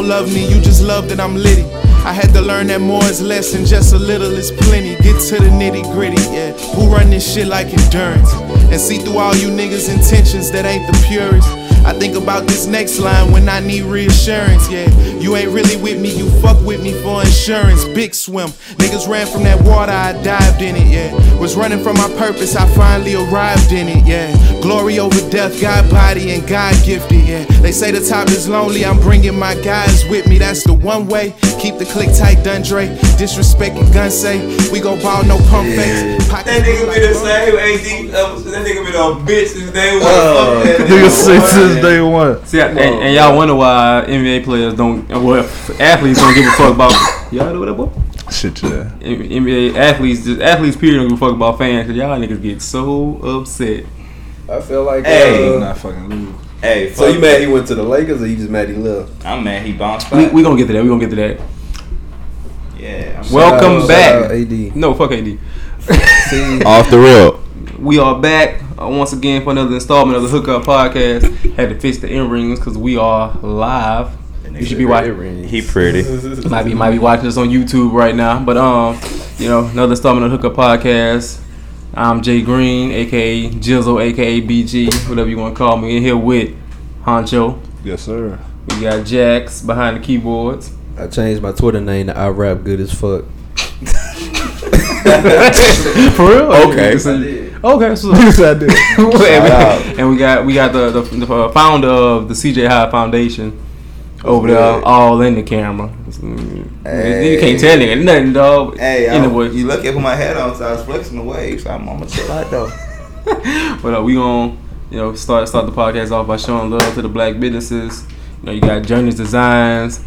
don't love me, you just love that I'm litty. I had to learn that more is less and just a little is plenty. Get to the nitty gritty, yeah. Who run this shit like endurance? And see through all you niggas' intentions that ain't the purest. I think about this next line when I need reassurance. Yeah, you ain't really with me, you fuck with me for insurance. Big swim. Niggas ran from that water, I dived in it. Yeah, was running from my purpose, I finally arrived in it. Yeah, glory over death, God body and God gifted. Yeah, they say the top is lonely, I'm bringing my guys with me. That's the one way. Keep the click tight, Dundre. Disrespecting gun say we go ball no pump fakes. That nigga been the same AD. Uh, that nigga been a bitch since day one. Uh, that nigga nigga, since day one. See, and, and y'all wonder why NBA players don't, well, athletes don't give a fuck about. Y'all know what that boy? Shit, yeah. NBA athletes, just athletes, period, don't give a fuck about fans because y'all niggas get so upset. I feel like. Hey. uh, Not fucking lose. Hey, so fuck you mad he went to the Lakers, or you just mad he left? I'm mad he bounced We, back. we gonna get to that. We gonna get to that. yeah. I'm Welcome Shout out- back. shout AD. No, fuck AD. See, Off the real. We are back uh, once again for another installment of the Hookup Podcast. Had to fix the ear rings because we are live. You should be watching. He pretty. Might be might be watching us on YouTube right now. But um, you know, another installment of the Hookup Podcast. I'm Jay Green, aka Jizzle, aka BG, whatever you want to call me. In here with Honcho. Yes, sir. We got Jax behind the keyboards. I changed my Twitter name to I rap good as fuck. For real? Okay. Okay. So, Yes, I did. and, out. we, and we got we got the, the, the uh, founder of the CJ High Foundation over there, good? all in the camera. You can't tell nigga nothing, dog. Hey, I, anyway, you look at put my head on, so I was flexing the waves. I'm, I'm gonna chill out though. but uh, we gonna you know start start the podcast off by showing love to the black businesses. You know, you got Journee's Designs,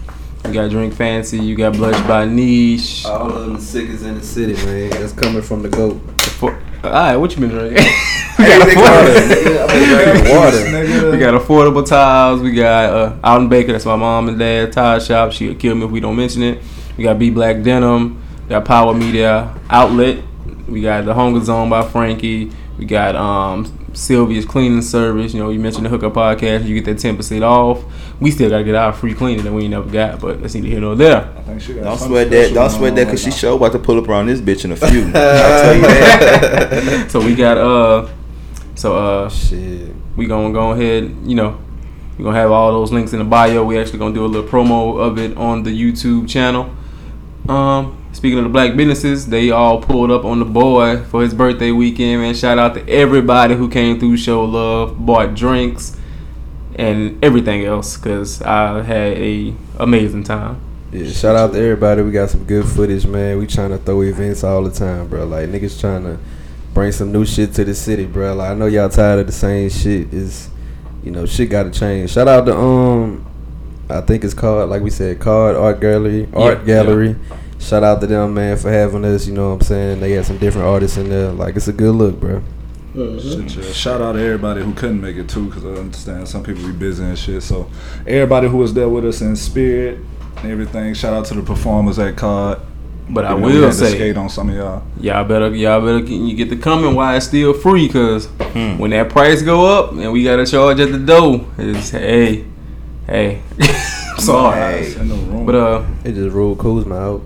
you got Drink Fancii, you got Blush by Nesh. All of them sickest in the city, man. That's coming from the goat. For, all right, what you been drinking? we, got water. we got affordable tires. We got uh, Baker. That's my mom and dad tire shop. She'll kill me if we don't mention it. We got Be Black Denim. We got Power Media Outlet. We got the Hunger Zone by Frankie. We got um, Sylvia's cleaning service. You know, you mentioned the hookup podcast. You get that ten percent off. We still gotta get our free cleaning that we ain't never got, but that's neither here nor there. I think she got Don't sweat that. Don't sweat that, cause she right sure about to pull up around this bitch in a few. I'll tell you that. So we got uh, so uh, Shit. we gonna go ahead, you know, we gonna have all those links in the bio. We actually gonna do a little promo of it on the YouTube channel. Um, speaking of the black businesses, they all pulled up on the boy for his birthday weekend. Man, shout out to everybody who came through, show love, bought drinks, and everything else. Cause I had a amazing time. Yeah, shout out to everybody. We got some good footage, man. We trying to throw events all the time, bro. Like niggas trying to bring some new shit to the city, bro. Like I know y'all tired of the same shit. Is you know shit got to change. Shout out to um, I think it's called like we said, Card Art Gallery, Art Yeah, Gallery. Shout out to them, man, for having us. You know what I'm saying? They had some different artists in there. Like it's a good look, bro. Shit, yeah. Shout out to everybody who couldn't make it too, because I understand some people be busy and shit. So everybody who was there with us in spirit and everything. Shout out to the performers at Card. But I Even though will say, skate on some of y'all. y'all better y'all better get, you get the coming while it's still free because when that price go up and we got to charge at the door it's hey hey sorry Hey. In the room. but uh it just ruled Kuzma out.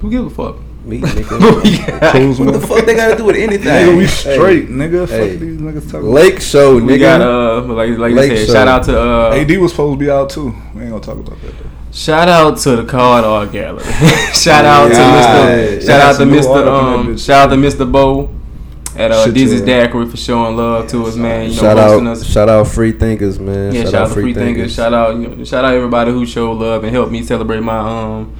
Who give a fuck Me, nigga. Kuzma. What the fuck they gotta do with anything? Nigga, we straight, nigga. Hey. Fuck these niggas talking. Lake Show, nigga. we got uh like like Lake you said Show. shout out to uh AD was supposed to be out too. We ain't gonna talk about that though. shout out to the card art gallery shout out to Mr. Yeah, shout out to Mr. art up in that um shout out to Mr. Bo at uh Shit, Dizzy's. Daiquiri for showing love to us man you know shout hosting out, us shout out, free thinkers, man. Yeah, shout, out to Free Thinkers. Shout out, you know, shout out everybody who showed love and helped me celebrate my um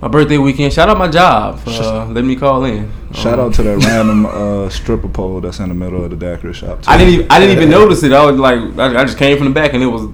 my birthday weekend. Shout out my job uh, letting me call in. Shout Um, out to that random uh, stripper pole that's in the middle of the daiquiri shop. Too. I didn't even I didn't even notice it. I was like I, I just came from the back and it was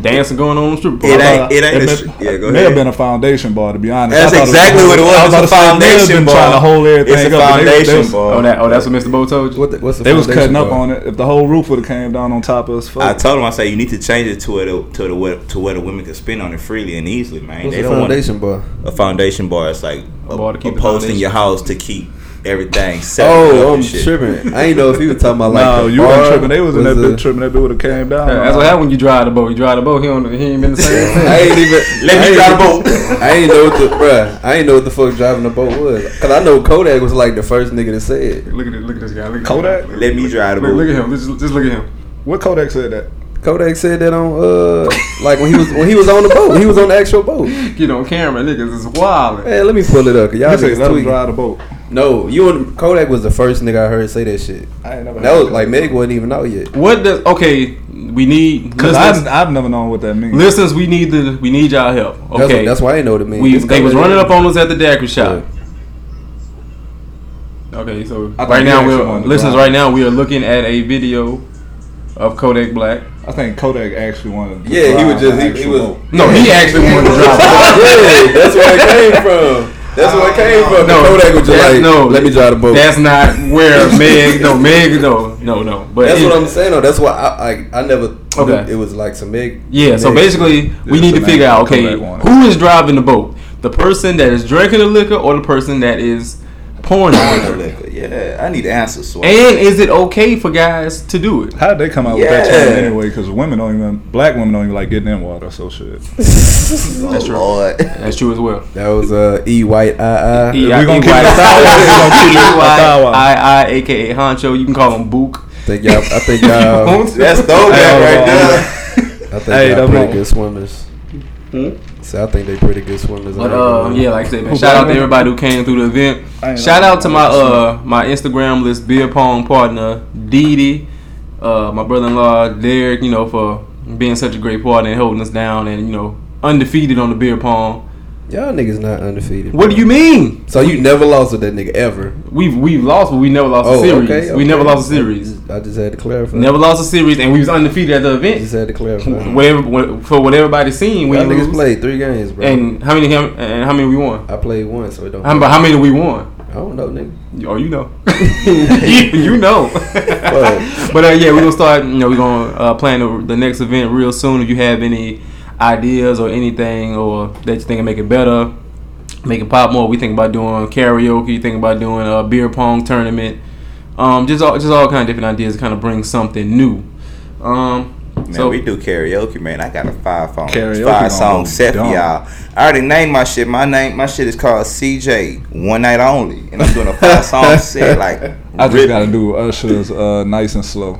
dancing going on in the strip club. It ain't. It ain't. It a may- sh- yeah, go may ahead. have been a foundation bar, to be honest. That's I thought exactly what it was. I It's a about to say, They've foundation been trying to bar. hold everything It's a up. and they- they foundation was- bar. Oh, that oh that's what Mr. Bo told you. What the, what's the They was foundation cutting up on it. If the whole roof would have came down on top of us, fuck. I told him I say you need to change it to where the, to the to where the women can spin on it freely and easily, man. What's they the don't foundation bar? a foundation bar. It's like a, bar to keep a the post in your house to keep everything. set Oh, I'm shit. tripping. I ain't know if he was talking about like. no, you weren't tripping. They was in that the- bitch tripping. That bitch would have came down. That's what happened when you drive the boat. You drive the boat, he, don't, he ain't been the same. Thing. I ain't even. Let I me drive the boat. I ain't know what the bruh. I ain't know what the fuck driving the boat was. Cause I know Kodak was like the first nigga to say it. look at this, look at this guy. Look at Kodak? This. Let me drive the boat. look at him. Just, just look at him. What Kodak said that? Kodak said that on uh like when he was when he was on the boat. He was on the actual boat. Get on camera, niggas is wild. Hey, let me pull it up. Cause y'all He said niggas let him drive the boat. No, you and Kodak was the first nigga I heard say that shit. I ain't never. That was like Meg wasn't even out yet. What does okay? We need Cause. I've, I've never known what that means. listeners, we need the we need y'all help. Okay, what, that's why I know what it means. we they was running up on us at the daiquiri shop. Okay, so right now we're wanted listeners. Right now we are looking at a video of Kodak Black. I think Kodak actually wanted. To Yeah, he drive was just he, he was. No, he actually wanted to drop. yeah, that's where it came from. That's where it uh, came from. No, Kodak was just like, no, let me drive the boat. That's not where Meg. No, Meg. No, no, no. But That's it- what I'm saying. though. that's why I, I I never. Okay. It was like some Meg. Yeah, so basically, we need to figure out okay, who is driving the boat? The person that is drinking the liquor or the person that is pouring the liquor? Liquor. Yeah, I need answers. So. And is it okay for guys to do it? How did they come out with that term anyway? Because women don't even, black women don't even like getting in water. So shit. That's true. Lord. That's true as well. That was uh E White I I. E- we gonna keep it a we gonna keep it a thou- I I aka Honcho. You can call him Book. think y'all. I think y'all. That's dope Hey, right hold there. I think Hey, y'all pretty good swimmers. So I think they pretty good swimmers. But uh, yeah, like I said, man, shout out to everybody who came through the event. Shout out to my uh my Instagram list beer pong partner Dee Dee, uh my brother-in-law Derek, you know for being such a great partner and holding us down and you know undefeated on the beer pong. Y'all niggas not undefeated. What bro. do you mean? So you never lost with that nigga ever? We've we've lost, but we never lost a Oh, series. okay, We never lost a series. I just had to clarify. Never lost a series, and we was undefeated at the event. Just had to clarify. Whatever for what everybody's seen, we Y'all niggas played three games, bro. And how many and how many we won? I played one, so it don't. How, how many we won? I don't know, nigga. Oh, you know, you, you know. But- but uh, yeah, we're gonna start. You know, we're gonna uh, plan the, the next event real soon. If you have any ideas or anything, or that you think can make it better, make it pop more. We think about doing karaoke. You think about doing a beer pong tournament. Um, just all just all kind of different ideas to kind of bring something new. Um, Man, so we do karaoke, man. I got a five phone, five song go set for y'all. I already named my shit. My name, my shit is called CJ One Night Only, and I'm doing a five song set. Like I just really- gotta do Usher's uh, nice and slow.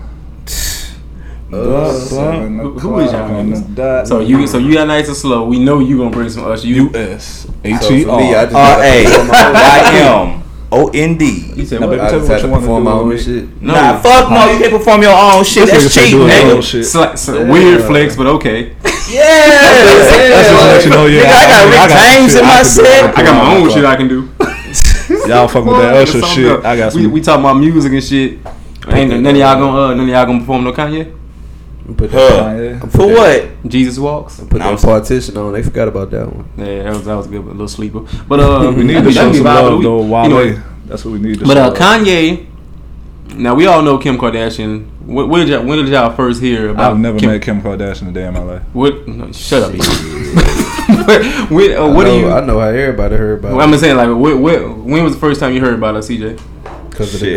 Seven who- who is o'clock y'all niggas? so you so you got nice and slow. We know you gonna bring some Usher. You U.S. H So E for me, I R. just R gotta A perform my own Y shit. M O N D. you said No, what? I Tell me just what had to you wanna perform do my own shit. No, Nah, fuck no. You can't perform your own shit. This That's nigga said cheating, own nigga. shit. Sla- sla- weird flex, but okay. Yeah. That's just to let you know, yeah. Nigga, I got mean, Rick some James in my can set. I got my own shit I can do. Y'all fucking with that Well, Usher shit. I got some. We, we talking about music and shit. Ain't none of y'all gonna uh, none of y'all gonna perform no Kanye? Put Huh. that, Kanye. For what? Jesus walks. put Nah, I'm that partition on. They forgot about that one. Yeah, that was that was a good, a little sleeper. But uh, We need that'd to show be some vibe of the love week. though, Wale. You know, That's what we need to but show uh, love. Kanye. Now we all know Kim Kardashian. When, when did y'all when did y'all first hear about? I've never Kim, met Kim Kardashian a day in my life. What? No, shut up. when, uh, what I do know, you? I know how everybody heard about Well, I'm just saying, like, what, what, when was the first time you heard about her, CJ? Because of the Shit.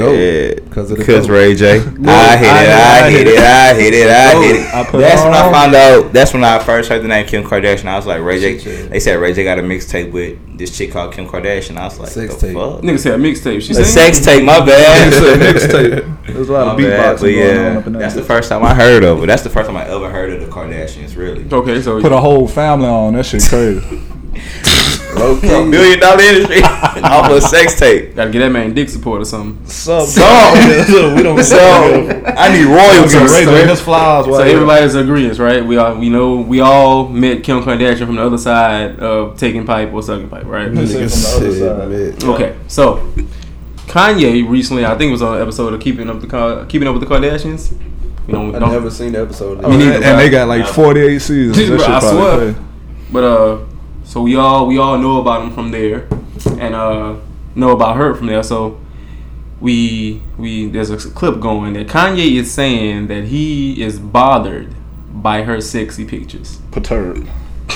goat. Because of the Because goat. Ray J. I hit it, I hit it, I hit it, I hit it. I put That's when I found out. That's when I first heard the name Kim Kardashian. I was like, Ray J. They said Ray J got a mixtape with this chick called Kim Kardashian. I was like, Sex the tape. fuck? Nigga said a mixtape. She A sang? sex tape, my bad. mixtape. There's a lot My of bad, beatboxing but going on yeah, up in there. that's the first time I heard of it. That's the first time I ever heard of the Kardashians, really. Okay, so Put a whole family on. That shit crazy. Low A key. billion dollar industry off a sex tape. gotta get that man dick support or something. Sub. So, we don't. so I need Ray royalties. J his flowers. So everybody's agreeing, right? We all we know we all met Kim Kardashian from the other side of taking pipe or sucking pipe, right? Nigga Nigga from the other side. Okay, so Kanye recently, I think it was on an episode of Keeping Up the Ka- Keeping Up with the Kardashians. You know, I don't- never seen the episode. Me neither, and, bro. they got like 48 seasons. That Bro, I swear. crazy. But uh, so we all we all know about him from there, and uh, know about her from there. So we we there's a clip going that Kanye is saying that he is bothered by her sexy pictures, Perturbed.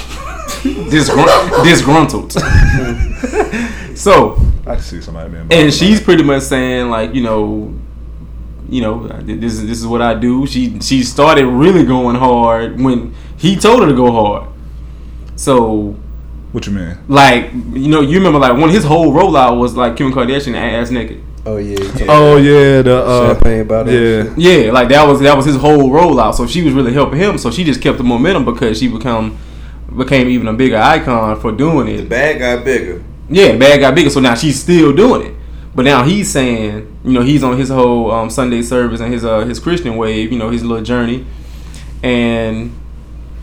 Disgrun- disgruntled. so I see somebody being. and she's pretty much saying like, you know, you know, this is this is what I do. She she started really going hard when he told her to go hard. So. What you mean? like, you know, you remember like when his whole rollout was like Kim Kardashian ass naked. Oh yeah. you talking Oh yeah, the uh, champagne bottle. and yeah. Yeah, like that was that was his whole rollout. So she was really helping him. So she just kept the momentum because she become became even a bigger icon for doing it. The it. bag got bigger. Yeah, the bag got bigger. So now she's still doing it. But now he's saying, you know, he's on his whole um, Sunday service and his uh, his Christian wave, you know, his little journey, and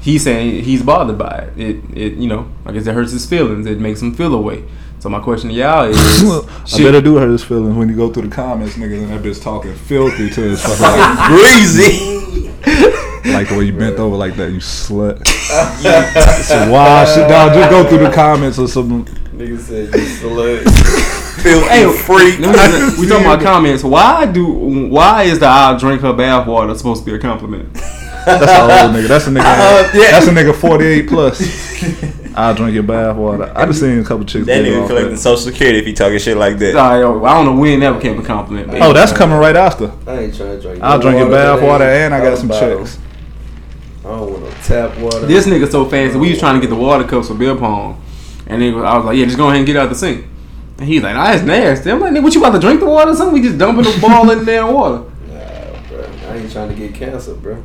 he's saying he's bothered by it. It, it you know, I guess it hurts his feelings. It makes him feel away. So my question to y'all is, I better do hurt his feelings when you go through the comments, niggas, and that bitch talking filthy to his fucking like, Breezy. like the way you bent over like that, you slut. so why shit down? Just go through the comments or something. Nigga said you slut. Feel Hey, freak. we talking about comments. Why do why is the "I'll drink her bathwater" supposed to be a compliment? That's an old nigga. That's a nigga. Uh, yeah. That's a nigga forty eight plus. I'll drink your bath water. I just seen a couple chicks. That get nigga collecting that. social security if he talking shit like that. Sorry, yo, I don't know when that became a compliment. But Oh, that's coming right after. I ain't trying to drink. I'll no drink your bath water and I got some chicks. checks. I don't want no tap water. This nigga so fancy. We was trying to get the water cups for beer pong, and nigga, I was like, "Yeah, just go ahead and get out the sink." And he's like, "Nah, that's nasty." I'm like, "Nigga, what you about to drink the water? or Something? We just dumping the ball in the damn water." Nah, bro. I ain't trying to get cancer, bro.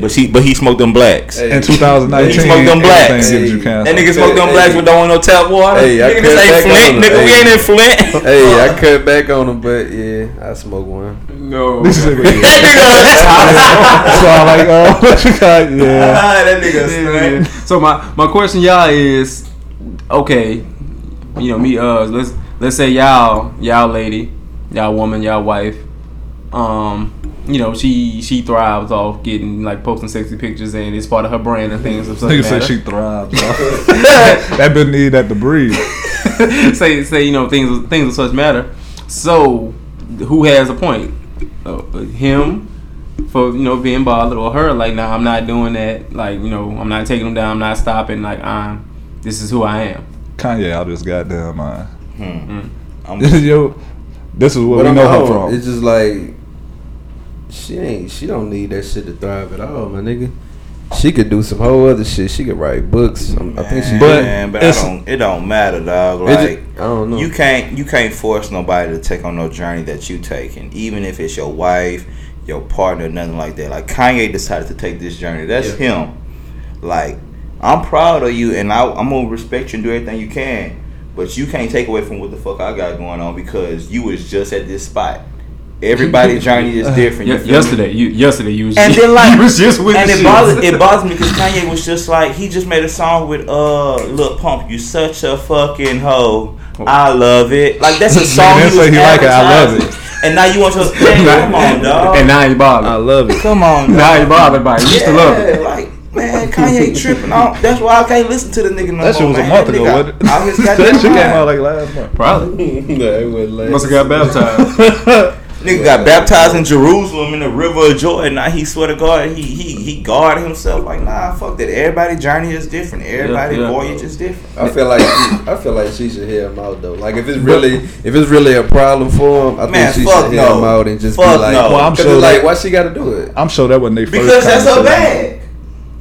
But he but he smoked them blacks. Hey, In 2019, He smoked them blacks. everything gives you Hey. That nigga smoked them Hey, blacks hey. but don't want no tap water. Hey, I nigga, this ain't Flint. Nigga, him. we ain't in Flint. Hey, I cut back on them, but yeah, I smoke one. No, This nigga. that so I'm like, oh, what you got? Yeah. Ah, that nigga straight. So my my question y'all is, okay, you know me uh let's let's say y'all y'all lady, y'all woman, y'all wife, um, you know she she thrives off getting like posting sexy pictures and it's part of her brand and things of such Nigga said she thrives. bro. that bitch need that to breathe. say say you know things things of such matter. So who has a point? Uh, him for you know being bothered or her like nah I'm not doing that like you know I'm not taking them down I'm not stopping like I'm this is who I am. Kanye out this goddamn mind. I'm, This is your. This is what But we I'm know her from. It's just like she ain't. She don't need that shit to thrive at all, my nigga. She could do some whole other shit. She could write books. I'm, I think she. But man, but I don't. It don't matter, dog. Like ju- I don't know. you can't you can't force nobody to take on no journey that you taking, even if it's your wife, your partner, nothing like that. Like Kanye decided to take this journey. That's him. Like I'm proud of you, and I, I'm gonna respect you and do everything you can. But you can't take away from what the fuck I got going on because you was just at this spot. Everybody's journey is different. you Ye- yesterday, you yesterday you was And then like, you was just with and it bothers it bothers me because Kanye was just like he just made a song with uh Lil Pump. You such a fucking hoe. I love it. Like that's a song didn't he was say he like it, I love it. And now you want to man, come on, dog. and now you bother. I love it. come on, now you bother bothered by it. He used to love it. Yeah, like man, Kanye tripping out. That's why I can't listen to the nigga no That shit more, was a month ago. nigga wasn't it? out his that shit came out like last month. Probably no, it wasn't last must have got baptized. Nigga got baptized in Jerusalem in the river of Jordan. Now he swear to God, he he he guarded himself. Like nah, fuck that. Everybody journey is different. Everybody Yeah, yeah. voyage is different. I feel like she, I feel like she should hear him out though. Like if it's really if it's really a problem for him, I Man, think she fuck should hear no. him out and just Fuck be like, no. Well, I'm 'cause sure like that- why she got to do it? I'm sure that wasn't they first. Because that's her conversation.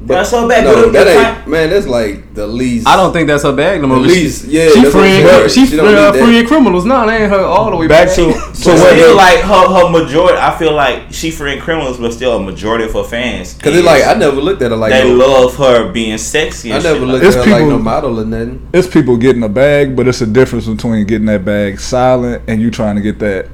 Bag. That's her bag. No, But that if ain't man. That's like the least. I don't think that's her bag no more. At but she- least, yeah, she that's what freeing I'm she, She free, uh, freeing criminals. No, that ain't her all the way Back back. to So so but what? still, like her, her majority, I feel like she freeing criminals, but still a majority of her fans. Because it's like I never looked at her like they no, love her being sexy. I never shit looked like It's at her like no model or nothing. it's people getting a bag, but it's a difference between getting that bag silent and you trying to get that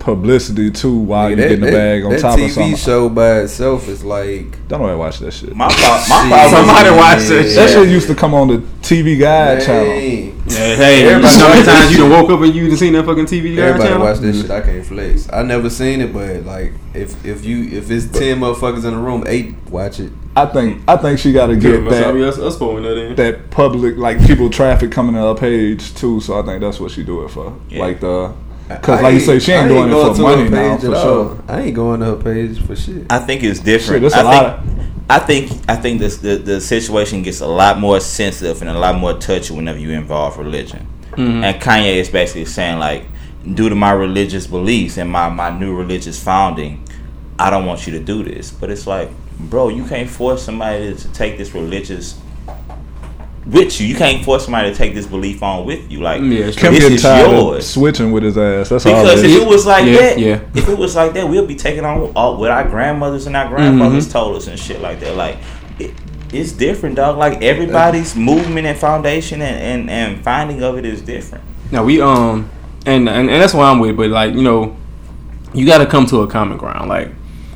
publicity too while Nigga, you that- getting the bag on that top TV of something. show by itself is like Don't nobody watch that shit. My problem, my Shit. problem. Somebody is- watch that shit. That shit used to come on the TV Guide channel. Yeah, hey, you know Everybody how many watch that times you done woke up and you done seen that fucking TV guide Everybody channel? watch that shit. I can't flex. I never seen it, but like if if you if it's ten motherfuckers in the room, eight watch it. I think I think she got to get Must that us, us that in. that public like people traffic coming to her page too. So I think that's what she do it for. Yeah. Like the because I like you ain't- say she I ain't doing it going for money now for sure. I ain't going to her page for shit. I think it's different. Shit, that's a I lot think, I think I think this the, the situation gets a lot more sensitive and a lot more touchy whenever you involve religion. Mhm. and Kanye is basically saying like, due to my religious beliefs and my my new religious founding, I don't want you to do this. But it's like, bro, you can't force somebody to take this religious with you. You can't force somebody to take this belief on with you. Like, Yeah, Kim this is yours. switching with his ass. That's all. Because if it was like Yeah, that, yeah. if it was like that, we'll be taking on all what our grandmothers and our grandfathers Mm-hmm. told us and shit like that. Like, it, it's different, dog. Like everybody's movement and foundation and, and, and finding of it is different. Now we um and, and and that's why I'm with, but like you know, you got to come to a common ground. Like,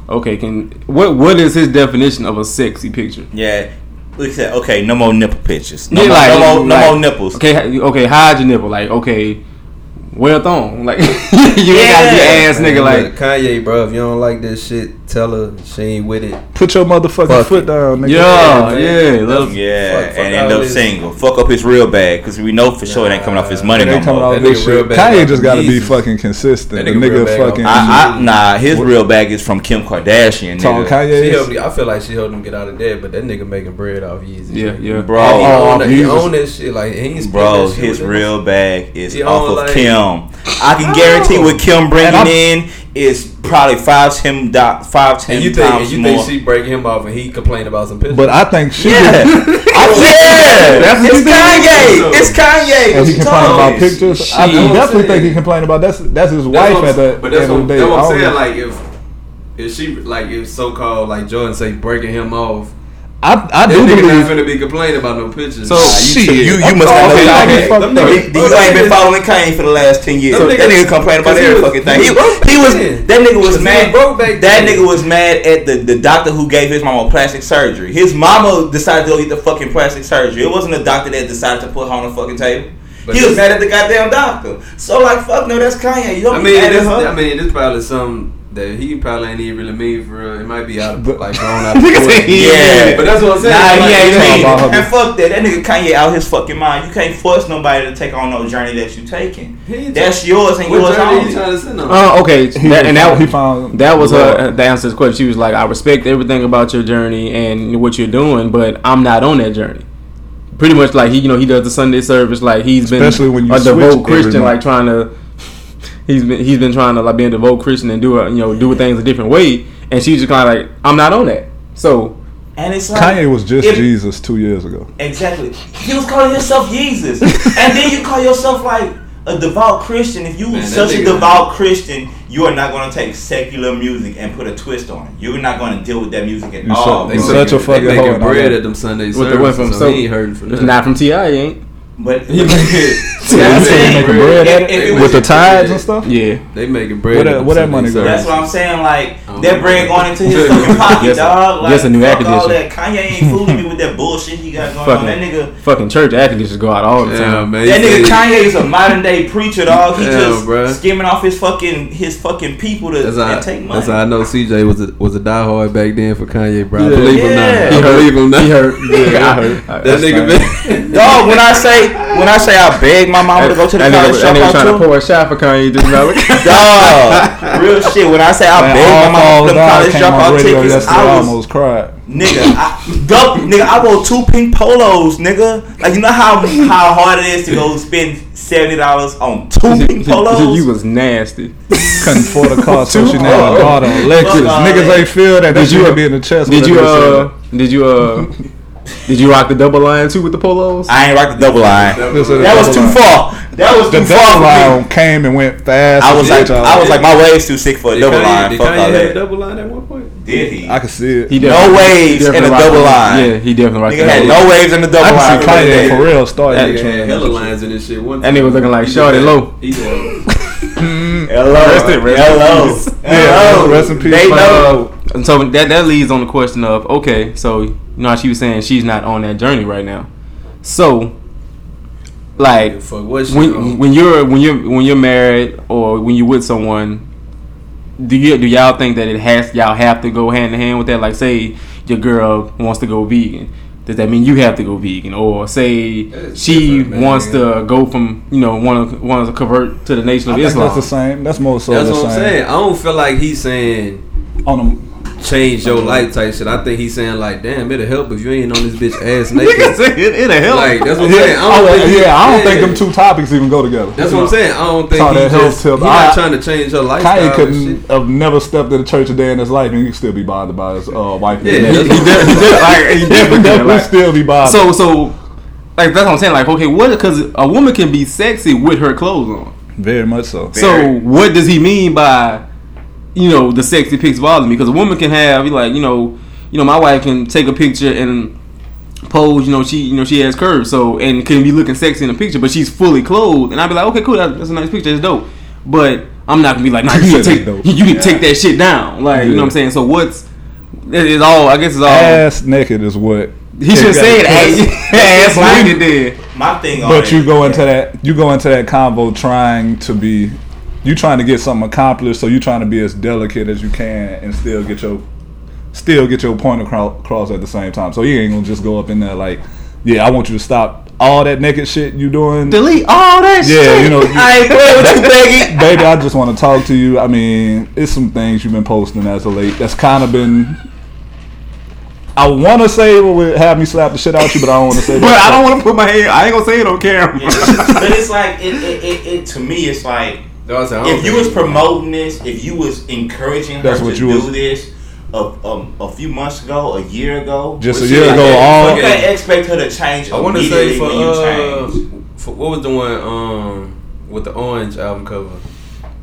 okay, can what what is his definition of a sexy picture? Yeah. Look at that. Okay, no more nipple pictures. No, Yeah, more, like- no, more, no like- more nipples. Okay, okay, hide your nipple. Like, okay, wear a thong. Like, you ain't gotta be ass nigga. Man, Like, look, Kanye, bro, if you don't like this shit, tell her she ain't with it. Put your motherfucking Fuck foot it. down, nigga. yeah, man. yeah, let 'em- Yeah, Fuck- fuck and end up this. single. Fuck up his real bag because we know for sure it ain't coming off his money It no coming more. off That this real shit. bad Kanye just got to be fucking consistent. That The nigga real nigga fucking. I, I, nah, his real bag is from Kim Kardashian. Talking Nigga. She Kanye. helped me, I feel like she helped him get out of debt, but that nigga making bread off Yeezy. Yeah, yeah. Bro, And he, Oh, own that, he own that shit. Like he ain't Bro, his real bag is off of Kim. I can guarantee oh. with Kim bringing in is probably five ten do- five ten And you think and you more. think she break him off and he complain about some pictures? But I think she. yeah, yeah, That's what it's you think? Kanye. It's Kanye. And he you complain talking about about? pictures. I Shit. definitely That's what think he saying. complain about that's that's his That's wife at the But that's end what, of the day. that's what I I'm don't saying. know. Like if if she like if so called like Jordan say breaking him off, I I that do nigga not believe. finna be complaining about no pictures. So- Nah, You, Shit. you, you must not know Okay, Kanye. okay, fuck Them that. nigga- You ain't been following Kanye for the last ten years. Them that niggas- nigga complain about cause every fucking thing. He, was he was that nigga was mad. broke that nigga was mad at the, the doctor who gave his mama plastic surgery. His mama decided to go get the fucking plastic surgery. It wasn't the doctor that decided to put her on the fucking table. But he was mad at the goddamn doctor. So like, fuck no, that's Kanye. You don't I be mean, mad at this, her. I mean, this probably something that he probably ain't even really mean for real. It might be out of like grown out of Nigga proportion. say he- yeah, But that's what I'm saying. Nah, Like, he ain't it talking mean. about her. And fuck that. That nigga Kanye out his fucking mind. You can't force nobody to take on no journey that you taking. He ain't That's yours and What yours only. you trying to send him? Uh, okay, that, and that he found that was love. her the answer to the question. She was like, "I respect everything about your journey and what you're doing, but I'm not on that journey." Pretty much like he, you know, he does the Sunday service. Like he's been when you a devout Christian, like trying to. He's been he's been trying to like be a devout Christian and do a, you know do things a different way, and she's just kind of like, "I'm not on that." So And it's like Kanye was just if- Jesus two years ago. Exactly. He was calling himself Jesus, and then you call yourself like a devout Christian. If you Man, that such a nigga- devout Christian, you are not going to take secular music and put a twist on it. You're not going to deal with that music at You all. suck- They such a fucking they making bread at them Sunday With the services, from so so he ain't hurting for it's nothing. not from Ti, ain't? But He making- So Yeah, they they making making bread If- if it it with the tides and stuff. Yeah. They making bread. Where at that- them where that Sunday money go? That's what I'm saying. Like Oh, that bread going into his fucking pocket, Just a- dog. Like just a new air fuck all that. Kanye ain't fooling me with that bullshit he got going on. That nigga. fucking church air conditioners go out all the Yeah, time. man. That nigga said- Kanye is a modern day preacher, dog. He Yeah, just bruh. skimming off his fucking his fucking people to That's and how, take money. that's how I know CJ was a, was a diehard back then for Kanye, bro. I believe him Yeah. now. He I heard- believe him now. He heard. Yeah, I heard. That nigga fine. Dog, when I say when I say I beg my mama to go to the that nigga, college that nigga dropout trying to too, pour a shot for Kanye just now. dog, real shit. When I say I Man, beg my all mama falls for them down college came on dropout radio tickets, yesterday. I I was almost cried. nigga, I, dub, nigga, I bought two pink polos, nigga. Like you know how how hard it is to go spend seventy dollars on two pink polos. you was nasty. Couldn't afford a car, so she named her daughter Alexis. Fuck all Niggas ain't feel that. That Did you- could be in the chest. Did you uh? Did you uh? Did you rock the double line too with the polos? I ain't rock the double line. said- This is That was too line. far. That was The too far double for me. line came and went fast. I was like, bitch, I was like, my waves too sick for a double Kanye- line. Did Fuck Kanye all have a double line at one point? Did he? I could see it. He No waves he in a double the- line. Yeah, he definitely rocked Nigga had no waves in the double I line. can see for that Kanye day. for real starting That that nigga had hella lines in this shit. One That nigga was looking like He Shawty Lo. He Hello, Rest in- rest in hello, peace. hello. rest in peace. They know. Uh, so that that leads on the question of okay, so you know how she was saying she's not on that journey right now. So, like "Fuck what shit when when you're when you're when you're married or when you're with someone, do you do y'all think that it has y'all have to go hand in hand with that? Like, say your girl wants to go vegan, does that mean you have to go vegan? Or say she wants to go from you know want to want to convert to the Nation I of think Islam? that's the same. That's more so That's the what I'm saying. I don't feel like he's saying On them change your life type shit. I think he's saying like, damn, it'll help if you ain't on this bitch ass naked. it, it'll help. like that's what I'm Yeah, saying. I don't I, think he- yeah, I don't think them two topics even go together. That's what I'm saying. I don't think Saw he that health just, tip. he not I- trying to change her lifestyle. Kanye couldn't shit. have never stepped in a church a day in his life, and he could still be bothered by his uh, wife. Yeah, and he- he, he he definitely, he definitely like- still be bothered. So so like that's what I'm saying. Like okay, what? Because a woman can be sexy with her clothes on. very much so. So what does he mean by, you know, the sexy pics bother me? Because a woman can have, like, you know, you know, my wife can take a picture and pose. You know, she, you know, she has curves, so and can be looking sexy in the picture, but she's fully clothed, and I'd be like, okay, cool, that, that's a nice picture, that's dope. But I'm not gonna be like, nah, you You need to said take, that's dope. you need to take that shit down, like, you know what I'm saying? So what's it is all? I guess it's all. Ass naked is what he should say it. Ass, ass naked then. My thing But you go into that- that you go into that convo trying to be you trying to get something accomplished, so you're trying to be as delicate as you can and still get your still get your point across at the same time. So you ain't gonna just go up in there like, yeah, I want you to stop all that naked shit you doing. Delete all that shit. Yeah, shit. you know, I ain't playing with you, Peggy. Baby, I just want to talk to you. I mean, it's some things you've been posting as of late that's kind of been. I want to say it would have me slap the shit out you, but I don't want to say But that. I don't want to put my hand. I ain't gonna say it on camera. Yeah, but it's like it, it, it, it to me it's like No, I said, I if you was promoting this, if you was encouraging That's her what to you do was- this a, a, a few months ago, a year ago, Just a year ago, that, all- you can't expect her to change I want to say for, you uh, change. for what was the one um with the orange album cover?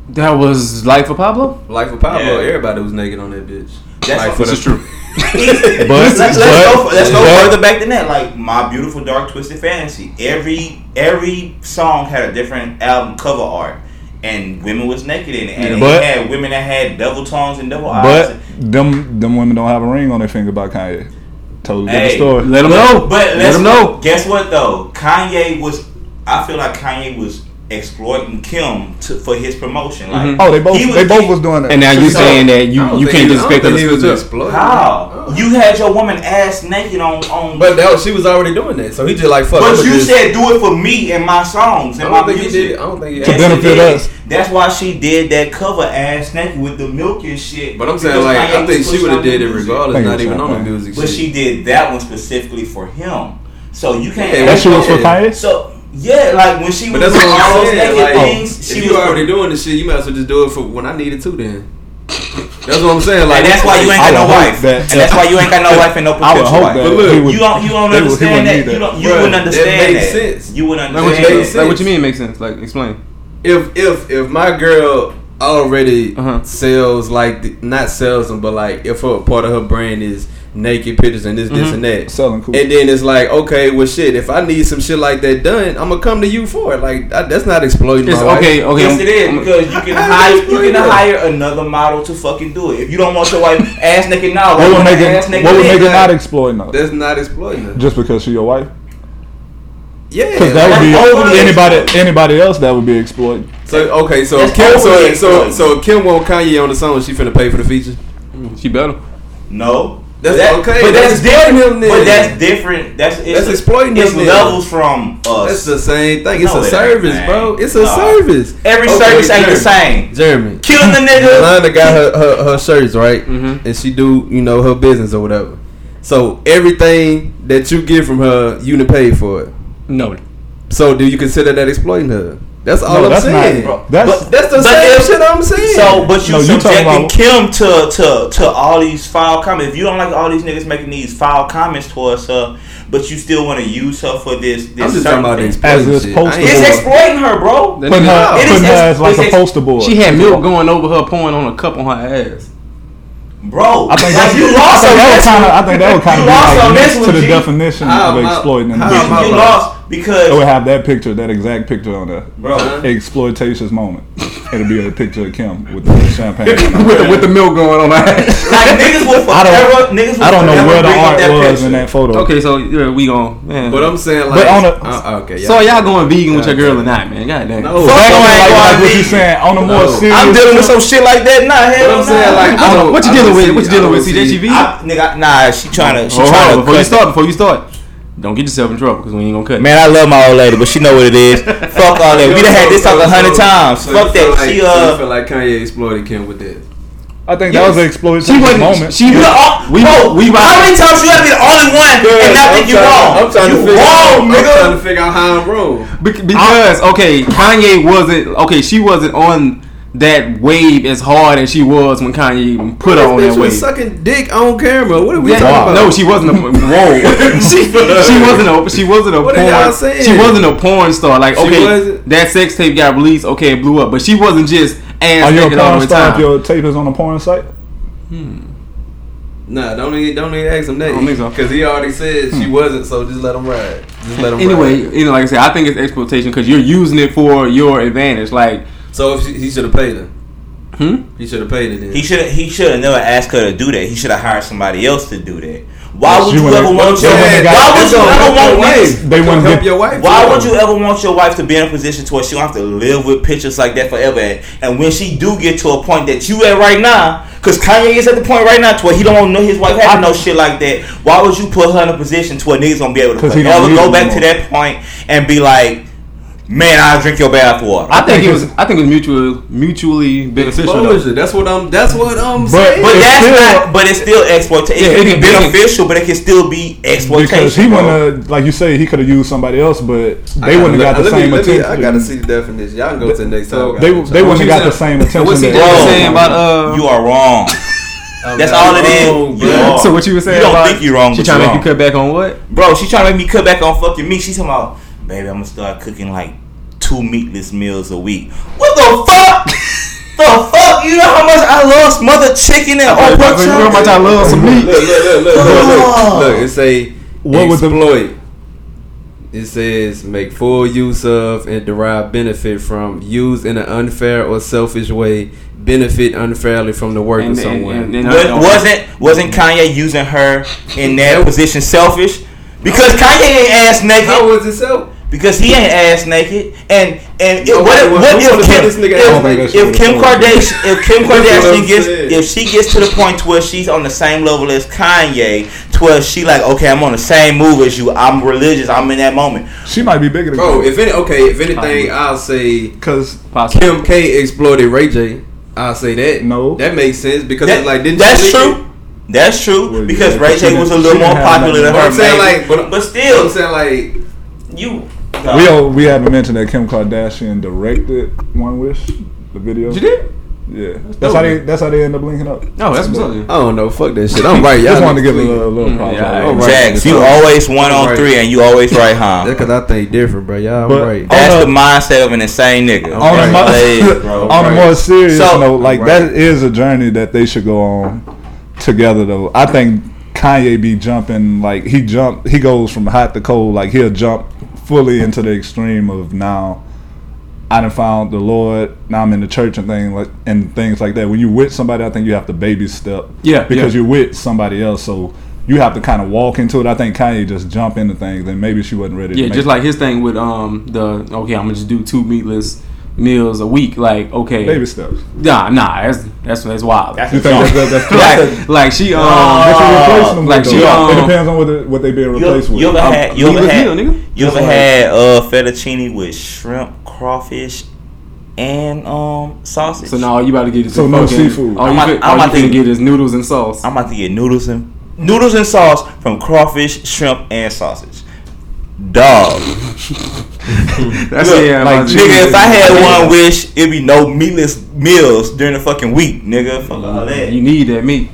That was Life of Pablo. Life of Pablo. Yeah. Everybody was naked on that bitch. That's like what- for the this is true. But- let's, let's go, but- let's go but- further back than that. Like my beautiful dark twisted fantasy. Every every song had a different album cover art, and women was naked in it. And But- it had women that had double tongues and double eyes. But them them women don't have a ring on their finger by Kanye. Totally different Hey, story. Let them know. But Let them know. Guess what though? Kanye was. I feel like Kanye was exploiting Kim to, for his promotion. Like, mm-hmm. Oh, they both he they both was doing that. And now you So- saying that you oh, you can't he- just I don't expect think he to was exploiting. How oh. you had your woman ass naked on on. But that was, she was already doing that, so he just like fuck. But I'ma you just- said do it for me and my songs and my music. did. I don't think he. To Yes, actually- he benefit us. That's why she did that cover ass naked with the milk and shit. But I'm saying like Kanye I think she would have did it music. regardless, not even on the music. But she did that one specifically for him. So you can't. Yeah, that shit was for Yeah. Kanye. So yeah, like when she But was that's doing what all those naked Like, things, if she you was already doing the shit, you might as well just do it for when I needed to. Then that's what I'm saying. Like and that's why you ain't got no wife. that- and that's why you ain't got no wife and no I would potential wife. that But look, would- you don't you don't they would- he understand wouldn't that. You don't you Bruh, wouldn't that understand makes that. sense. You wouldn't Like what, understand. you, makes that. like what you mean makes sense? Like explain. if if if my girl already Uh-huh. sells like the, not sells them, but like if her part of her brand is naked pictures and this this Mhm. and that. Selling cool. And then it's like, okay, well, shit. If I need some shit like that done, I'm gonna come to you for it. Like I, that's not exploiting It's my wife. okay. Okay. Yes, it is I'm- because you can hire you you can that? hire another model to fucking do it. If you don't want your wife ass naked now, what would make want ass it naked what would make it not Like- exploiting her? That's not exploiting her. Just because she your wife? Yeah. Because that would be That's anybody exploiting. anybody else that would be exploiting. so okay, so That's if Kim, so, overly so exploiting. so if Kim want Kanye on the song, she finna pay for the feature. She better. No. That's That- okay. But that's that's, different. him then. But that's different. That's it's That's exploiting It's him then. levels from us. That's the same thing. It's No, a it ain't, service, bro. It's a Nah. service. Every Okay, service ain't the same. Jeremy. Killing the nigga. Yolanda got her, her, her shirts, right? Mhm. And she do, you know, her business or whatever. So everything that you get from her, you to pay for it. No. So do you consider that exploiting her? That's all No, I'm that's not, saying. bro. That's But- that's the But same if- shit I'm saying. So, but you No, you talking subjecting about- Kim to, to to all these foul comments. If you don't like all these niggas making these foul comments towards her, but you still want to use her for this, this I'm just certain talking about the thing. exploiting As it's shit. supposed I to ain't- It's exploiting her, bro. That putting her, It is putting her as like a poster boy. She had milk going over her, pouring on a cup on her ass. Bro, I think that's, you I think on that would kind of. one. I think that would kind of be like on this next to the definition of exploiting. in the how You, am I business. you right? lost because It would have that picture, that exact picture on there. bro. Exploitations moment. It'll be a picture of Kim with the champagne. with, the, with the milk going on her ass. Like niggas will I don't- forever. Niggas will I don't know where the art was picture. in that photo. Okay, so yeah, we gon' man. But I'm saying like, But on a- uh, okay, yeah. so y'all going vegan with your girl or not, man? God damn. No, Fuck Back on like, like what you vegan. saying on a more No. serious. I'm dealing with some shit like that. Nah, hell But I'm saying like, I don't, what you I dealing with? What you I dealing with? see- CJGV? I, nigga, nah, she trying to. She Oh, trying to. before you start, before you start, don't get yourself in trouble because we ain't gonna cut. it. Man, I love my old lady, but she know what it is. Fuck all that. We done had this talk a hundred times. So Fuck that. Like, She so you uh. feel like Kanye exploited Kim with that. I think Yes. that was an exploitation She wasn't. moment. She was. the, oh, we- bro, we how many times you gotta be the only one and not think you're wrong? I'm trying you to figure wrong, out, I'm trying to figure out how I'm wrong. Bec- Because okay, Kanye wasn't okay. She wasn't on that wave as hard as she was when Kanye even put her on This that bitch was wave. sucking dick on camera. What are we Yeah, talking about? No, she wasn't a whoa. she, she wasn't a she wasn't a What are porn. y'all saying? She wasn't a porn star. Like She okay, wasn't? that sex tape got released. Okay, it blew up, but she wasn't just ass Are you a naked all porn the star if your tape is on a porn site? Hmm. Nah, don't even don't even ask him that. I don't think so. Because he already said she wasn't. So just let him ride. Just let him Anyway, ride. you know, like I said, I think it's exploitation because you're using it for your advantage. Like, So if she, he should have paid her. hmm? He should have paid her then. He should he should have never asked her to do that. He should have hired somebody else to do that. Why would you you ever want your would've Why would you ever want wife. They It's gonna help your wife. Why would you ever want your wife to be in a position to where she don't have to live with pictures like that forever? And, and when she do get to a point that you at right now, because Kanye is at the point right now to where he don't want to know his wife having no shit like that. Why would you put her in a position to where niggas gonna be able to 'Cause he forever don't need go back no to that point and be like, man, I'll drink your bath water. I think think it was. I think it was mutual, mutually beneficial. Exposure. That's what I'm. That's what I'm But- saying. But It's that's still- not. But it's still exploitation. Yeah, it it can be beneficial, but it can still be exploitation. Because he bro. wouldn't like you say, he could have used somebody else, but they wouldn't have got the let same me- attention. I gotta see the definition. Y'all can go to the next So time. They, they Guys. wouldn't have you got the saying- same And attention. what's he that- just Bro, saying about uh? You are wrong. I'm That's not all it is. wrong, You bro. so what you were saying? You don't about, think you're wrong, She trying to you're make you cut back on what? Bro, she trying to make me cut back on fucking meat. She's talking about, baby, I'm gonna start cooking like two meatless meals a week. What the fuck? the fuck? You know how much I love smothered chicken and all pork you know how much I chop? love some meat. Look, look, look, look, look, look, look. It say What was the- exploit. It says make full use of and derive benefit from, use in an unfair or selfish way, benefit unfairly from the work And- of someone. and- and- Wa- wasn't wasn't Kanye using her in that position selfish? Because Kanye ain't ass naked. How was it so? Because he ain't ass naked, and and it, what, was- what if Kim, see this nigga ass oh if, if Kim Kardashian if Kim Kardashian gets if she gets to the point to where she's on the same level as Kanye, to where she like okay I'm on the same move as you, I'm religious, I'm in that moment. She might be bigger than Bro, if any, okay, if anything, I'll say because Kim K exploited Ray J. I'll say that. No. that makes sense because That- it's like didn't that's she leak true. That's true Well, because yeah, Ray J was a little more popular nothing. than But her. I'm saying like, but, but I'm still, saying like, you. We all, we haven't mentioned that Kim Kardashian directed One Wish, the video. You did? Yeah, that's how they that's how they end up linking up. No, that's what's up. I don't know, fuck that shit. I'm right. Y'all Just wanted to know give a tweet. little, little Mm, props. yeah, out right. Jax, you always one on Right. three and you always right, huh? That's because I think different, bro. Y'all, I'm But- right. That's the mindset of an insane nigga. on a, mo- Hey, bro. on a more serious So- note, like Right. that is a journey that they should go on together. Though I think Kanye be jumping like he jump, he goes from hot to cold. Like he'll jump fully into the extreme of now. I done found the Lord. Now I'm in the church and thing like and things like that. When you with somebody, I think you have to baby step. Yeah, because yeah. you're with somebody else, so you have to kind of walk into it. I think Kanye just jump into things, and maybe she wasn't ready. Yeah, just like his thing with um the okay, I'm gonna just do two meatless meals a week. Like okay, baby steps. nah, nah, that's that's that's wild. That's You like, like she um What you replacing them like she, though? it um, depends on what, the, what they being You, replaced with. you ever Um, had you ever meatless had meal, you ever had uh fettuccine with shrimp, crawfish, and um sausage? so now all you about to get is So no fucking- seafood. All I'm you, about- fin- I'm all you about to- finna get is noodles and sauce. I'm about to get noodles and noodles and sauce from crawfish, shrimp, and sausage. Dog, That's Look, yeah, like nigga, if I had one wish, it'd be no meatless meals during the fucking week, nigga. Fuck all that. you need that meat.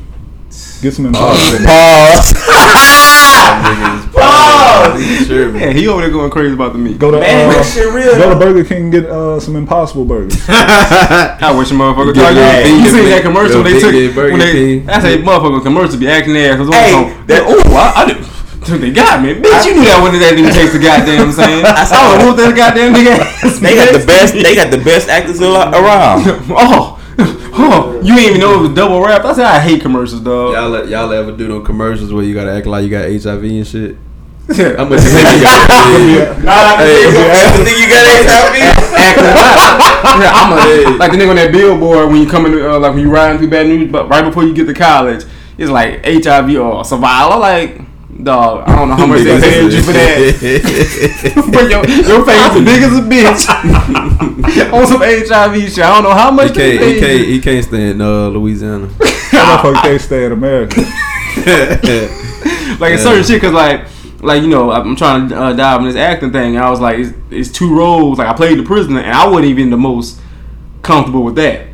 Get some Oh, impossible. Pause. Pause. Yeah, he over there going crazy about the meat. Go to Man, uh, that shit real. go to Burger King and get uh, some Impossible burgers. I wish a motherfucker. Get Target- that you big- seen that commercial the they took big when they? That's a motherfucker commercial be acting ass. Hey, hey, that- oh, I, I did. They got me, bitch. You knew that wasn't that even takes the goddamn saying. I saw whoop that goddamn nigga. They got the bitch. best. They got the best actors around. Oh, oh, you ain't even know it was double wrapped. I said I hate commercials, dog. Y'all, let- y'all ever do no commercials where you gotta act like you got HIV and shit? Yeah. How much you think you got? Nah, Hey, you think you got HIV? yeah, I'm a, Hey. like the nigga on that billboard when you come in, uh, like when you riding through bad news, but right before you get to college, it's like HIV or survival. Like, dog. I don't know how much they paid you for that. but your, your face is big as a bitch on some HIV shit. I don't know how much He can't, he paid can't, he can't stand uh, Louisiana. That motherfucker can't stay in America. like it's certain shit because like like you know I'm trying to uh, dive in this acting thing and I was like it's, it's two roles like I played the prisoner and I wasn't even the most comfortable with that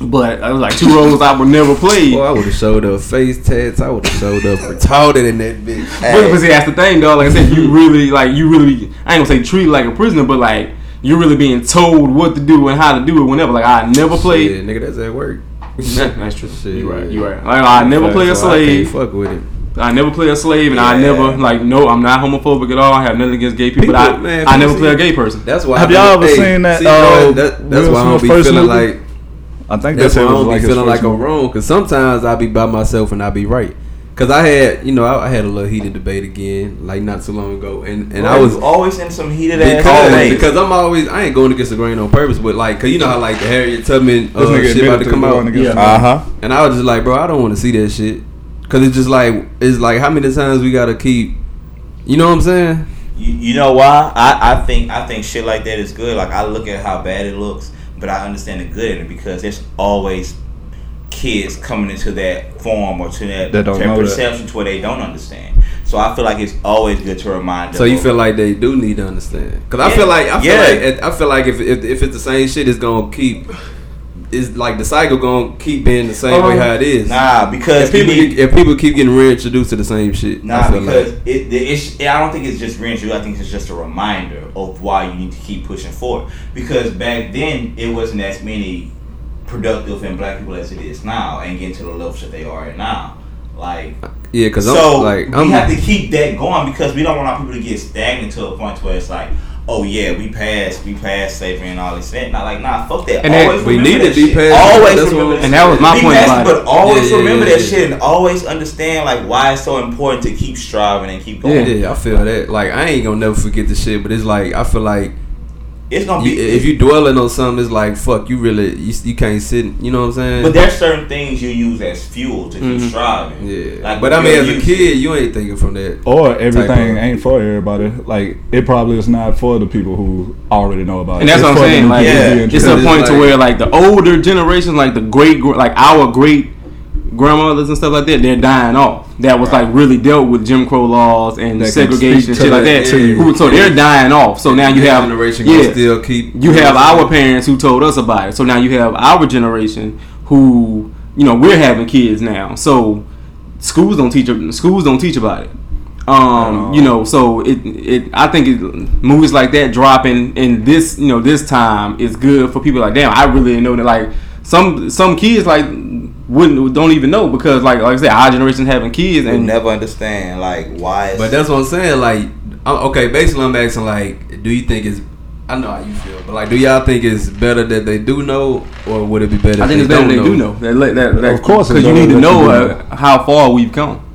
but I was like two roles I would never play Boy, I would have showed up face tats. I would have showed up retarded in that bitch. but, but see that's the thing dog like I said you really like you really I ain't gonna say treated like a prisoner but like you're really being told what to do and how to do it whenever like I never played Shit, nigga, that's at work. That- that's true Shit. you right you right like I never play a So I can't slave fuck with it. I never play a slave, and I never like no, I'm not homophobic at all. I have nothing against gay people, People, but I, man, I never people play a gay person. That's why. Have I y'all ever hey, seen that, see, uh, that, that's Will why I don't Smith's be feeling movie? like. I think they That's why I was don't like be feeling like I'm wrong. Cause sometimes I be by myself and I be right. Cause I had, you know, I, I had a little heated debate again, like not too long ago, and and I was always in some heated ass because, because I'm always I ain't going against the grain on purpose, but like, cause you know how like the Harriet Tubman uh, shit about admitted to come out, Yeah. uh huh. and I was just like, bro, I don't want to see that shit, cause it's just like it's like how many times we gotta keep, you know what I'm saying? You, you know why? I, I think I think shit like that is good. Like I look at how bad it looks, but I understand the good in it because there's always kids coming into that form or to that, That don't that perception to where they don't understand. So I feel like it's always good to remind them. So you feel like they do need to understand? Cause I feel like I feel Yeah. like I feel like if, if if it's the same shit, it's gonna keep. It's like the cycle gonna keep being the same way Um, how it is. Nah, because if people need- if people keep getting reintroduced to the same shit, Nah, I because like it, the it's, I don't think it's just reintroduced. I think it's just a reminder of why you need to keep pushing forward. Because back then, it wasn't as many productive and black people as it is now, and getting to the levels that they are at now. Like, yeah, because so I'm like we I'm have to keep that going because we don't want our people to get stagnant to a point where it's like, oh yeah, we passed, we passed slavery and all this shit. Not like, nah, fuck that. And that- always we need to be passed. Always That's what- remember, and that was my Be point past about it, it. But always Yeah, yeah, remember yeah, that yeah. shit and always understand like why it's so important to keep striving and keep going. yeah, I feel that. Like I ain't gonna never forget the shit, but it's like I feel like It's gonna you, be if you dwelling on something, it's like fuck, you really you, you can't sit. You know what I'm saying? But there's certain things you use as fuel to keep Mhm. striving. yeah, Like, but I mean, as a used- kid, you ain't thinking from that. Or everything ain't for everybody. Like it probably is not for the people who already know about And it. And that's It's what I'm saying. Like, Yeah. it's Because a it's point to where like the older generation, like the great, like our great grandmothers and stuff like that, they're dying off. That was like really dealt with Jim Crow laws and That segregation and shit like that that. Who- So they're dying off. So now you have generation yeah, still keep. you have our parents who told us about it. So now you have our generation who, you know, we're having kids now. So schools don't teach schools don't teach about it. Um, you know, so it it I think it, movies like that dropping in this you know this time is good for people like damn I really didn't know that like some some kids like wouldn't don't even know because like like I said our generation having kids and and never understand like why. It's, But that's what I'm saying. Like, okay, basically, I'm asking like, do you think it's? I know how you feel, but like, do y'all think it's better that they do know, or would it be better? I if think it's they better don't they do know that, that, that, that Of course because you need to that know you do uh, how far we've come.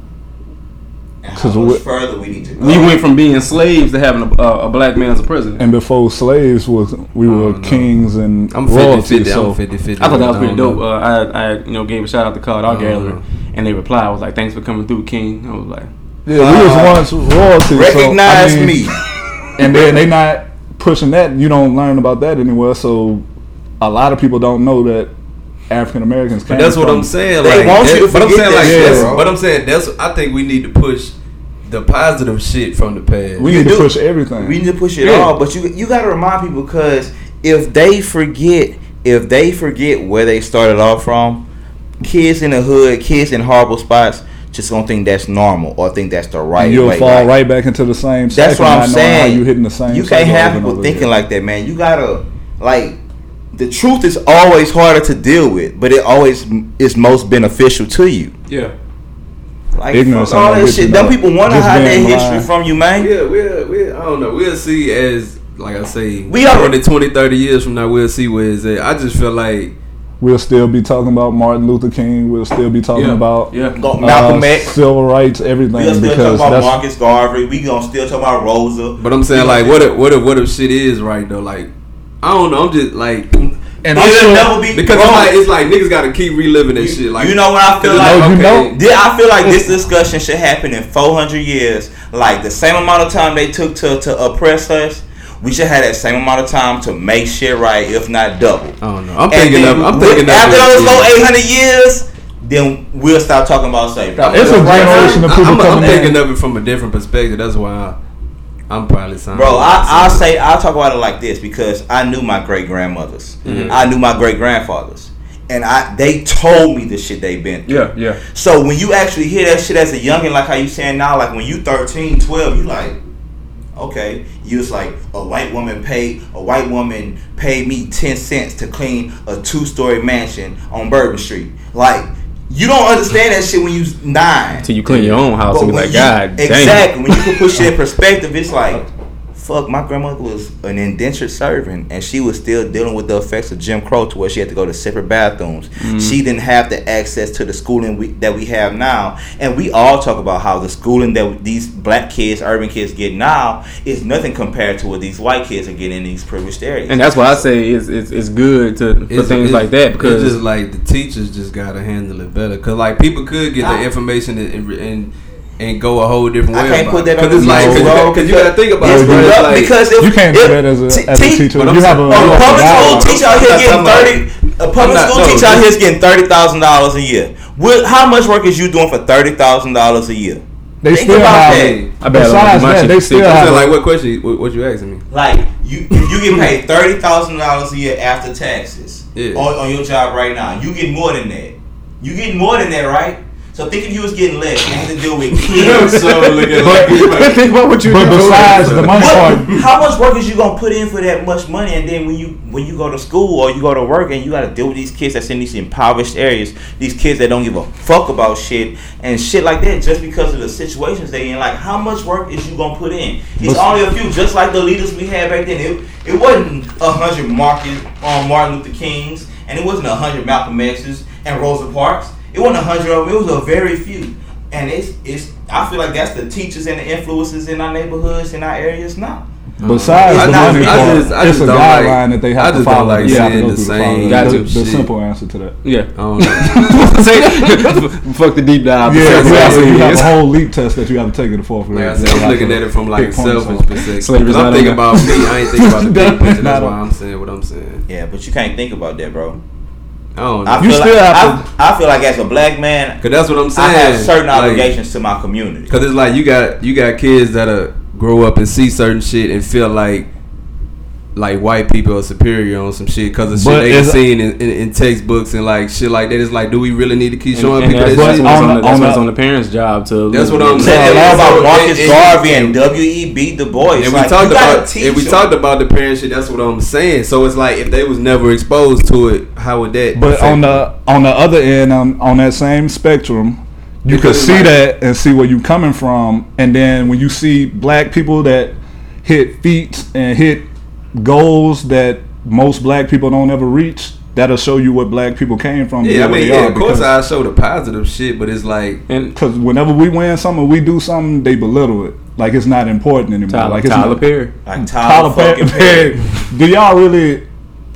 And how 'cause much we- further we need to go. We went from being slaves to having a, a, a black man as a president. And before slaves was we were no. kings and I'm royalty. 50. so I'm 50 50. I thought that was pretty dope. Uh, I, I, you know, gave a shout out to Card Art Uh, Gallery, and they replied, "I was like, thanks for coming through, King." I was like, yeah, we was once royalty. so, I Recognize mean, me. and then they not pushing that. You don't learn about that anywhere. So a lot of people don't know that African Americans. But that's what I'm saying. They Like, want you to but I'm saying like, shit, that's, bro. but I'm saying that's. I think we need to push the positive shit from the past. We You need to do. push everything. We need to push it Yeah. all, but you you got to remind people because if they forget, if they forget where they started off from, kids in the hood, kids in horrible spots, just gonna think that's normal or think that's the right and you'll way. fall Like, right back into the same. That's cycle, what I'm not knowing How saying. you hitting the same. You can't have people thinking again. like that, man. You gotta like the truth is always harder to deal with, but it always is most beneficial to you. "Yeah, Like Ignorance fuck all ain't that shit. Them nowhere. people want to hide their history from you, man. Yeah, we'll, we'll, I don't know. We'll see as, like I say, We are- 20, 20, 30 years from now, we'll see where it's at. I just feel like, We'll still be talking about Martin Luther King. We'll still be talking yeah, about yeah." Go- Malcolm uh, X. civil rights, everything. We gonna still talk because about Marcus Garvey. We gonna still talk about Rosa. but I'm saying We like, what still- if, what if, what if shit is right though? Like, I don't know. I'm just like, And I'm It'll sure never be Because bro, it's like it's like niggas gotta keep reliving that you, shit. Like you know what I feel it's like? No, you know- I feel like this discussion should happen in 400 years. Like the same amount of time they took to, to oppress us, we should have that same amount of time to make shit right, if not double. I don't know. I'm And thinking then of. I'm with- thinking of after those yeah. whole 800 years, then we'll stop talking about slavery. It's a Right generation of people I'm, I'm coming in. thinking of it from a different perspective. That's why I, I'm probably saying. Bro, I, I'll say I'll talk about it like this because I knew my great grandmothers, Mm-hmm. I knew my great grandfathers, and I they told me the shit they've been through. Yeah, yeah. So when you actually hear that shit as a youngin, like how you saying now, like when you 13, 12, you like, okay, you was like a white woman paid a white woman paid me ten cents to clean a two story mansion on Bourbon Street. Like you don't understand that shit when you nine. Till you clean your own house and be like, you- God damn. exactly when you can put shit in perspective, it's like, fuck. My grandmother was an indentured servant, and she was still dealing with the effects of Jim Crow, to where she had to go to separate bathrooms. Mm-hmm. She didn't have the access to the schooling we, that we have now, and we all talk about how the schooling that these black kids, urban kids get now is nothing compared to what these white kids are getting in these privileged areas. And that's why I say it's it's, it's good to for It's- things it's- like that because it's just like the teachers just gotta handle it better. Cause like people could get the information and and, and, and go a whole different way. I way. can't put that on Cause it's the like cause, bro, you- cause you gotta think about it, bro. Like- because if You can't if, do that as a, t- as a teacher. You have a, A public school teacher out here getting thirty. A public school teacher out here is getting thirty thousand dollars a year. What, how much work is you doing for thirty thousand dollars a year? they Think still about have. that. I bet Besides my that, they is still. I'm have. saying, like what question? What, what you asking me? Like you, you get paid thirty thousand dollars a year after taxes Yeah. on, on your job right now. You get more than that. You get more than that, right? So think if you was getting less, you had to deal with kids. so looking think about what you But do. besides the money What, part, how much work is you gonna put in for that much money? And then when you when you go to school or you go to work and you got to deal with these kids that's in these impoverished areas, these kids that don't give a fuck about shit and shit like that, just because of the situations they in. Like, how much work is you gonna put in? It's But- only a few, just like the leaders we had back then. It, it wasn't a hundred Martin um, Martin Luther Kings, and it wasn't a hundred Malcolm X's and Rosa Parks. It wasn't a hundred of them. It was a very few. And it's it's. I feel like that's the teachers and the influences in our neighborhoods in our areas now. Mm-hmm. besides I the just- money I part, just- I it's just a don't like- guideline that they I have to just don't follow. like They have to seeing go the same follow. Got The, the simple answer to that. Yeah. I don't know. Fuck the deep dive. Yeah, Say you have, you have a whole leap test that you have to take in the fourth grade. Like I said, I'm have looking at it from like pick points selfish on. perspective. Slavery's 'Cause I'm thinking about me. I ain't thinking about the big picture. That's Not why. I'm saying what I'm saying. Yeah, but you can't think about that, bro. I don't I. You feel still like, have I, I feel like as a black man, Cause that's what I'm saying. I saying. have certain Like, obligations to my community. Cause it's like you got you got kids that uh, grow up and see certain shit and feel like like white people are superior on some shit because of shit But they it's- seen in, in, in textbooks and like shit like that. It's like, do we really need to keep showing and people that's, that that's, shit? what's On on, the- the, that's on on the parents' job to. That's what I'm saying. that Yeah, about so- Marcus and- Garvey and- and W.E.B. Du Bois. And we like, talked you gotta about teach and we them. talked about the parents shit. That's what I'm saying. So it's like if they was never exposed to it, how would that? But affect on them? the on the other end, on, on that same spectrum, you could see like- that and see where you coming from, and then when you see black people that hit feats and hit goals that most black people don't ever reach, that'll show you what black people came from. yeah, I mean, yeah, of course I show the positive shit, but it's like And Because whenever we win something, we do something, they belittle it. Like it's not important anymore. Tyler, like it's Tyler not, Perry. Like mm, Tyler Tyler, fucking Perry. Perry. Do y'all really?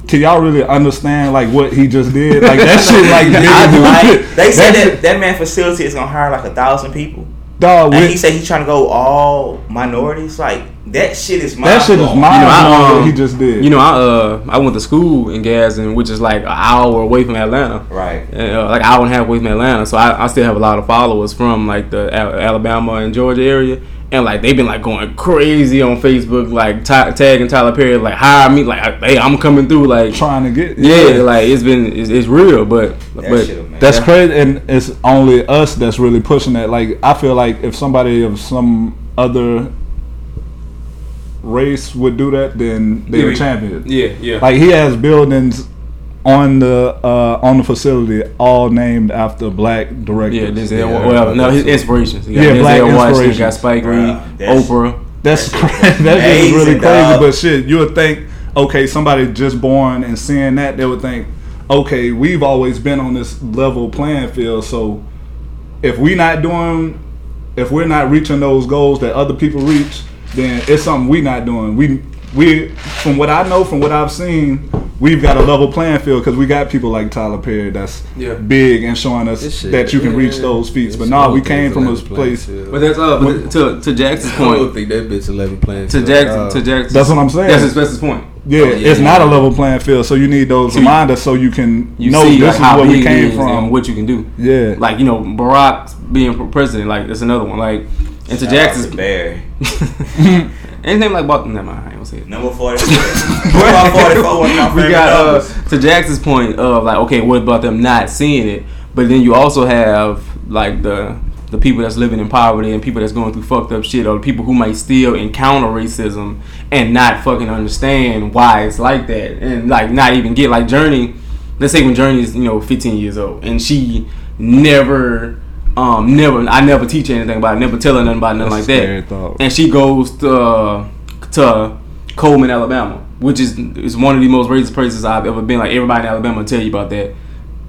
Can y'all really understand like what he just did? Like that shit. Like, I, like, they said that that that man facility is gonna hire like a thousand people, dog. and with- he said he's trying to go all minorities. Like that shit is that shit is mind-blowing. You know, I, blowing um, what he just did. You know, I uh I went to school in Gadsden, which is like an hour away from Atlanta. Right. Uh, like an hour and a half away from Atlanta, so I, I still have a lot of followers from like the Al- Alabama and Georgia area, and like they've been like going crazy on Facebook, like ta tagging Tyler Perry, like hire me, like hey I'm coming through, like trying to get yeah, like it's been it's, it's real, but That but shit. That's crazy, and it's only us that's really pushing that. Like, I feel like if somebody of some other race would do that, then they're Yeah, champions. yeah yeah Like, he has buildings on the uh, on the facility all named after black directors. yeah Denzel Yeah, well no his inspirations he got Yeah, black Denzel Washington, inspirations. got Spike Lee, Bruh, that's- Oprah. That's That shit crazy. that shit is really crazy. dog. But shit, you would think, okay, somebody just born and seeing that, they would think, okay, we've always been on this level playing field. So if we not doing, if we're not reaching those goals that other people reach, then it's something we not doing. We we from what I know, from what I've seen, we've got a level playing field because we got people like Tyler Perry that's Yeah. big and showing us shit- that you can reach those feats. But it's no, we came from a place. field. But that's uh, but to to Jackson's point. I don't point. think that bitch eleven playing. To field. Jackson, Uh, to Jackson. That's what I'm saying. That's his, that's his point. Yeah, Oh, yeah, it's yeah, not a level playing field, so you need those So reminders so you can You know see this like, is how where we came from. and what you can do. yeah, Like you know, Barack being president, like that's another one. Like and to Shout out Jackson's to Barry. anything like Boston. Never mind, I ain't gonna say it. Number 44. Number 44 one of my we got uh, to Jackson's point of like, okay, what about them not seeing it? But then you also have like the the people that's living in poverty and people that's going through fucked up shit, or the people who might still encounter racism and not fucking understand why it's like that, and like not even get like Journey. Let's say when Journey is you know 15 years old and she never. Um, never. I never teach her anything about it. Never tell her nothing about nothing That's like that. thought. And she goes to uh, to Cullman, Alabama, which is is one of the most racist places I've ever been. Like everybody in Alabama will tell you about that.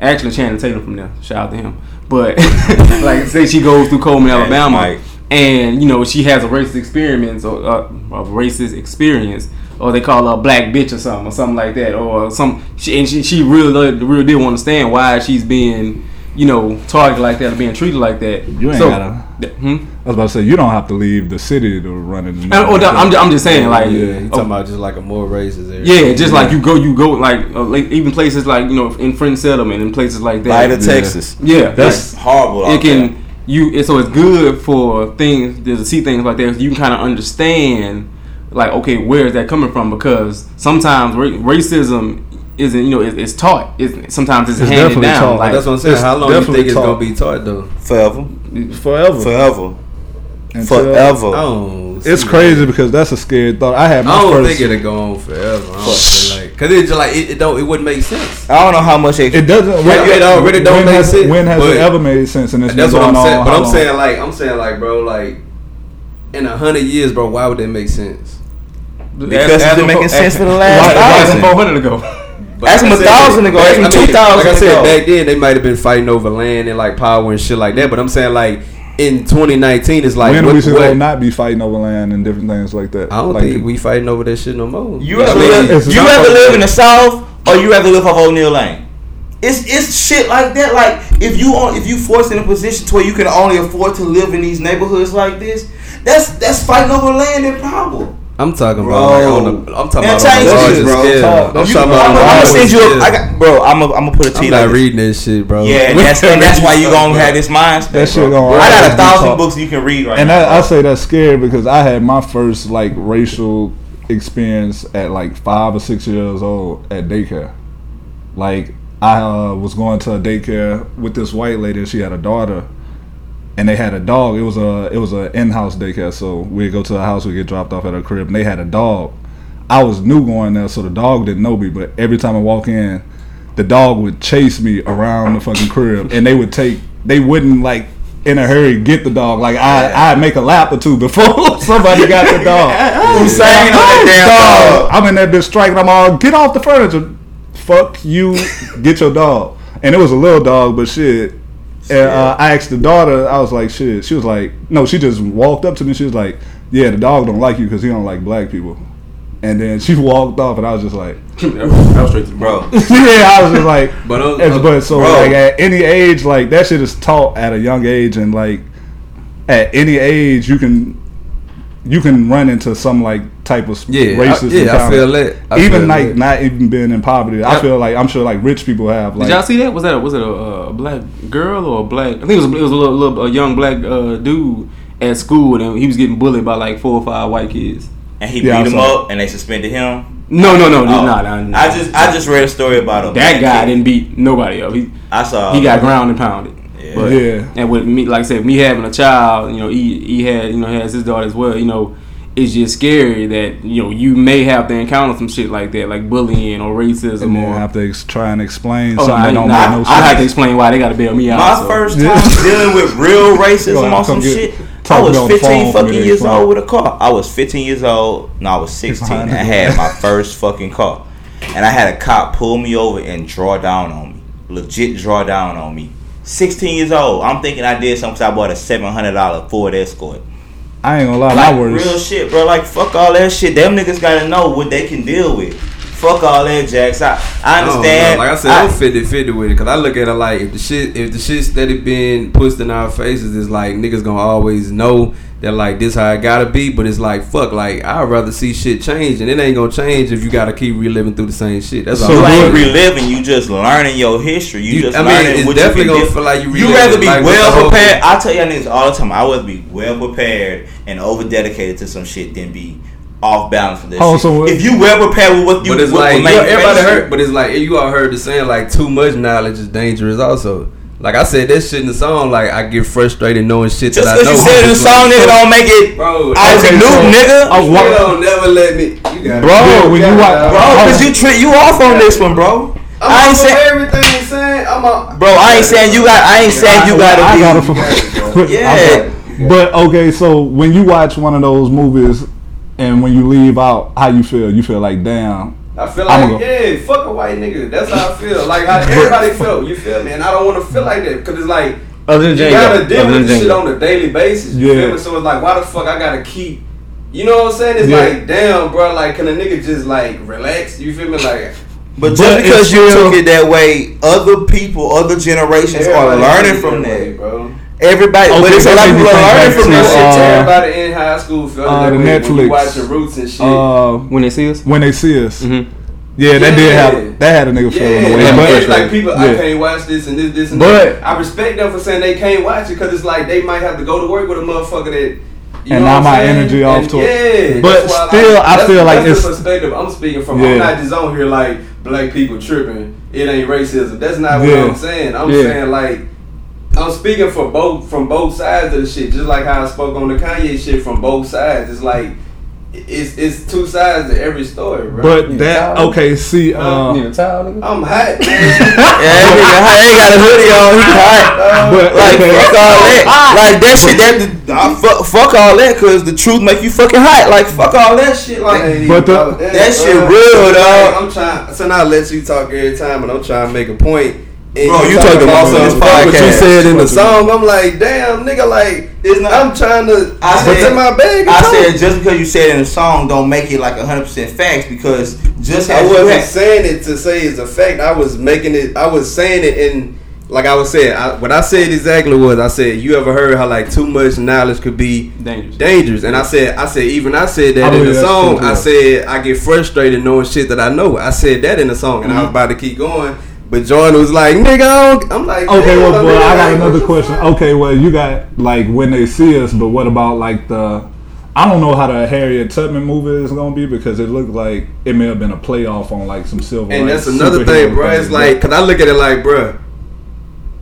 Actually, Channing Tatum from there. Shout out to him. But like, say she goes through Cullman, Alabama, Mike. and you know she has a racist experience or uh, a racist experience, or they call her a black bitch or something, or something like that, or some. She, and she she really the real deal understand why she's being you know targeted like that or being treated like that. You ain't so, gotta- th- hmm? I was about to say you don't have to leave the city to run it. And- oh, I'm, I'm just saying like yeah, you oh, talking about just like a more racist area. Yeah, just like you go, you go like, uh, like even places like you know in French settlement and places like that. Light of Yeah. Texas. yeah, That's- like, Horrible. it out can you. It, so it's good for things to see things like that. You can kind of understand like okay, where is that coming from? Because sometimes ra- racism isn't you know it, it's taught. It's, sometimes it's, It's handed definitely down. taught. Like that's what I'm saying. How long do you definitely think it's taught. gonna be taught though? Forever. forever. Forever. Until- Forever. I. It's crazy that. because that's a scary thought. I had my I don't first. think it'll go on forever. I don't feel like because it's just like it, it don't. It wouldn't make sense. I don't know how much they. it doesn't. Right, it don't- really don't when make has, sense, When has but- it ever made sense? And it's That's been what I'm going saying. on But I'm long? saying like I'm saying like bro like in a hundred years, bro. Why would that make sense? Because it's been making sense for the Why- last why thousand. four hundred ago. But Ask like them I a said, thousand ago, back- ask them 2,000 Like I said, ago. back then they might have been fighting over land and like power and shit like that. But I'm saying like in 2019, it's like when what, we should what- not be fighting over land and different things like that. I don't like, think we fighting over that shit no more. You I rather mean, live, you not rather fucking- live in the South or you rather live off O'Neal Lane? It's it's shit like that. Like if you on if you forced in a position to where you can only afford to live in these neighborhoods like this, that's that's fighting over land and power. I'm talking Bro. about like on the. I'm talking Man, about on change the shit, bro. scale. Talk- I'm you- talking I'm, about on the gonna send you. A, scale. I got, bro. I'm gonna I'm gonna put it to I'm not like this. reading that shit, bro. Yeah, and that's and that's why you gonna have this mindset. That shit gonna I got a thousand books you can read right and now. that, I bro. say that's scary because I had my first like racial experience at like five or six years old at daycare. Like I uh, was going to a daycare with this white lady. and She had a daughter, and they had a dog. It was a it was an in house daycare. So we'd go to the house, we get dropped off at her crib, and they had a dog. I was new going there, so the dog didn't know me. But every time I walk in, the dog would chase me around the fucking crib, and they would take. They wouldn't like in a hurry get the dog. Like I, I'd make a lap or two before somebody got the dog. Who's saying on that damn dog? I'm in that bitch striking. I'm all get off the furniture. Fuck you. Get your dog. And it was a little dog, but shit. And uh, I asked the daughter. I was like, shit. She was like, no. She just walked up to me. She was like, yeah, the dog don't like you because he don't like black people. And then she walked off, and I was just like, I was straight to the bro. yeah, I was just like, But, uh, It's- but so bro. like at any age, like that shit is taught at a young age, and like at any age you can you can run into some like type of Yeah, I- racist. yeah, I encounter. feel that. I even feel like that. not even being in poverty, I feel like I'm sure like rich people have like Did y'all see that? Was that a, was it a, uh, black girl or a black? I think it was a, it was a little, little a young black uh, dude at school, and he was getting bullied by like four or five white kids. And he Yeah, I beat him saw up, and they suspended him. No, no, no, Oh, no, no, no. I just I just read a story about a that guy kid. didn't beat nobody up. He I saw he got ground and pounded. Yeah. But, Yeah. And with me, like I said, me having a child, you know, he he had you know has his daughter as well. You know, it's just scary that you know you may have to encounter some shit like that, like bullying or racism and then or. have to ex- try and explain Oh, something I, that don't nah, make no I have to explain why they got to bail me out. My so. first time dealing with real racism ahead, on some get- shit. I was me on the 15 phone for me fucking years old with a car. I was 15 years old. No, I was 16. I had my first fucking car. And I had a cop pull me over and draw down on me. Legit draw down on me. 16 years old. I'm thinking I did something 'cause I bought a $700 Ford Escort. I ain't gonna lie, Like my worst. real shit, bro. Like fuck all that shit. Them niggas gotta know what they can deal with. Fuck all that, Jax. I, I I don't understand. Like I said, I, am 50 50 with it because I look at it like if the shit if the shit steady been pushed in our faces, it's like niggas gonna always know that like this how it gotta be. But it's like fuck, like I'd rather see shit change, and it ain't gonna change if you gotta keep reliving through the same shit. That's So you all. what- ain't reliving. You just learning your history. You, You- just I mean, learning it's what definitely you gonna can do. feel like you You reliving, rather be like, well prepared. I tell y'all niggas all the time. I rather be well prepared and over dedicated to some shit than be off balance for this. Oh, shit. so if you well prepared with what you, But it's what like will you make everybody face heard, but it's like you all heard the saying like too much knowledge is dangerous. Also, like I said that shit in the song. Like I get frustrated knowing shit Just that I because know. you said it in the It's song, nigga, don't make it bro. Isaac okay, Newton, so- nigga. You what- don't never let me. You got Bro, Yeah, when you watch- Bro, cause you tri- you off on this one, bro. I'm I ain't saying, everything you saying. I'm a, bro. I ain't saying you got. I ain't saying you gotta I be. gotta got it, Yeah. But okay, so when you watch one of those movies and when you leave out, how you feel? You feel like damn. I feel like go. yeah, fuck a white nigga. That's how I feel. Like how everybody felt. You feel me? And I don't want to feel like that because it's like Other than you Django. gotta deal Other with this shit on a daily basis. You Yeah. feel me? So it's like, why the fuck I gotta keep? You know what I'm saying? It's Yeah. like, damn, bro. Like, can a nigga just like relax? You feel me? Like, But just But because you took it that way, other people, other generations are learning feel from way, that. bro. Everybody, but it's a that lot of made me people are think learning back from to, that uh, shit. Everybody in high school felt uh, that the way when Netflix. you watching Roots and shit. Uh, When they see us. when they see us, hmm yeah, that did Yeah. have that had a nigga feeling Yeah, the way. like, But it's like people, I can't watch this and this, this, and But- that. I respect them for saying they can't watch it because it's like they might have to go to work with a motherfucker that. You And know now my I'm saying? energy off And to it. Yeah, But that's why still, I feel like that's it's- the perspective I'm speaking from. Yeah. I'm not just on here like black people tripping. It ain't racism. That's not what Yeah. I'm saying. I'm Yeah. saying like. I'm speaking for both from both sides of the shit, just like how I spoke on the Kanye shit from both sides. It's like it's it's two sides to every story, bro. But that okay, see, uh, Need a towel, nigga? I'm hot, man. Yeah, that nigga, hot. ain't got a hoodie on. He hot. but Like okay, fuck all that. Like that shit. That uh, fuck, fuck all that. Cause the truth make you fucking hot. Like fuck all that shit. Like But the- About that shit bro. real, Like, dog. I'm trying. So now I let you talk every time, but I'm trying to make a point. And Bro, you talking about about this some fuck What you said in the song, I'm like, damn, nigga, like, It's not- I'm trying to I put said- in my bag. I talk. said just because you said it in the song don't make it like hundred percent facts because just I as you wasn't had, saying it to say it's a fact. I was making it. I was saying it in like I was saying. I, what I said exactly was I said you ever heard how like too much knowledge could be Dangerous. dangerous, and I said I said even I said I that in the song. I said I get frustrated knowing shit that I know. I said that in the song, and I Mm-hmm. was about to keep going. But Jordan was like, "Nigga, I I'm like, okay, well, well, I got another question. Okay, well, you got like when they see us, but what about like the? I don't know how the Harriet Tubman movie is gonna be because it looked like it may have been a playoff on like some silver. And that's another thing, bro. It's like, cause I look at it like, bro,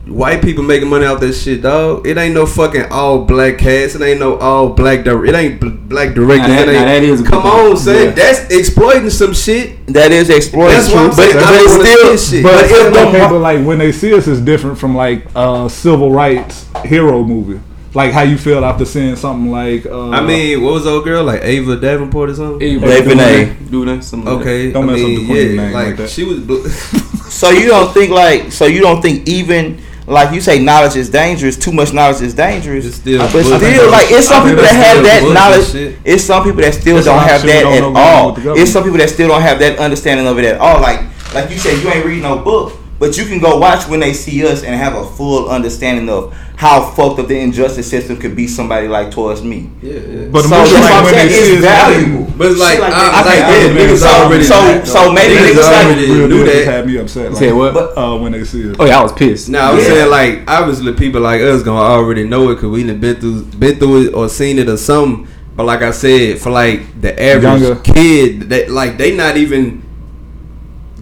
white people making money off that shit, dog. It ain't no fucking all black cast. It ain't no all black. Di- it ain't bl- black directors. Now that- it ain't, now that is come on, son. Yeah. That's exploiting some shit. that is exploiting That's what I'm saying. but, I but it's still shit. But, but if the okay, but like when they see us, is different from like a civil rights hero movie. Like how you feel after seeing something like. Uh, I mean, what was old girl like Ava Davenport or something? Ava, Hey, Vinay. Do that. Something like Okay, Don't I mess up mean, the yeah, name like, like that. she was. Bl- So you don't think like so you don't think even like you say knowledge is dangerous, too much knowledge is dangerous. It's still but still like it's some people that have that knowledge. It's some people that still don't have that don't at know going on all. with the government. It's some people that still don't have that understanding of it at all. Like like you said, you ain't reading no book. But you can go watch when they see us and have a full understanding of how fucked up the injustice system could be somebody like towards me. yeah, yeah. But So movie that's like what I'm when they saying, see it's us, valuable. But it's like, like I, that. like, yeah, niggas believe already. So- so maybe niggas niggas like- already real knew that. had me upset. Like, Say what? Uh, when they see us. Oh yeah, I was pissed. Now I'm Yeah. saying like obviously people like us gonna already know it because we done been through been through it or seen it or something. But like I said, for like the average Younger. kid, that like they not even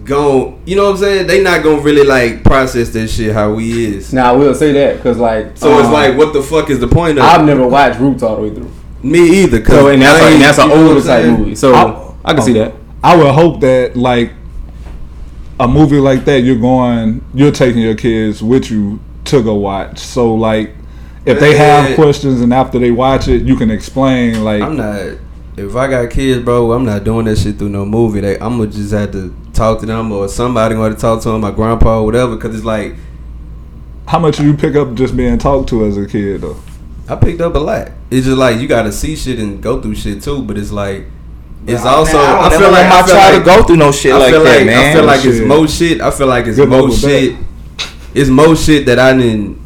gon' you know what I'm saying? They not gonna really like process that shit how we is. Now I will say that because like, So it's um, like, what the fuck is the point of I've never watched Roots all the way through. Me either. Cause So and that's like, and that's an you know what older type movie. So I, can see that. I would hope that like a movie like that, you're going, you're taking your kids with you to go watch. So like, if they have questions and after they watch it, you can explain like. I'm not. If I got kids, bro, I'm not doing that shit through no movie. They, I'm gonna just have to talk to them or somebody going to talk to them, my grandpa or whatever. Cause it's like how much do you pick up just being talked to as a kid though? I picked up a lot. It's just like you got to see shit and go through shit too. But it's like it's Man, also I, I, don't feel like I my feel child like to go through no shit I like feel that, like man. I feel like it's Shit. more shit. I feel like it's Good luck more with that. shit. It's more shit that I didn't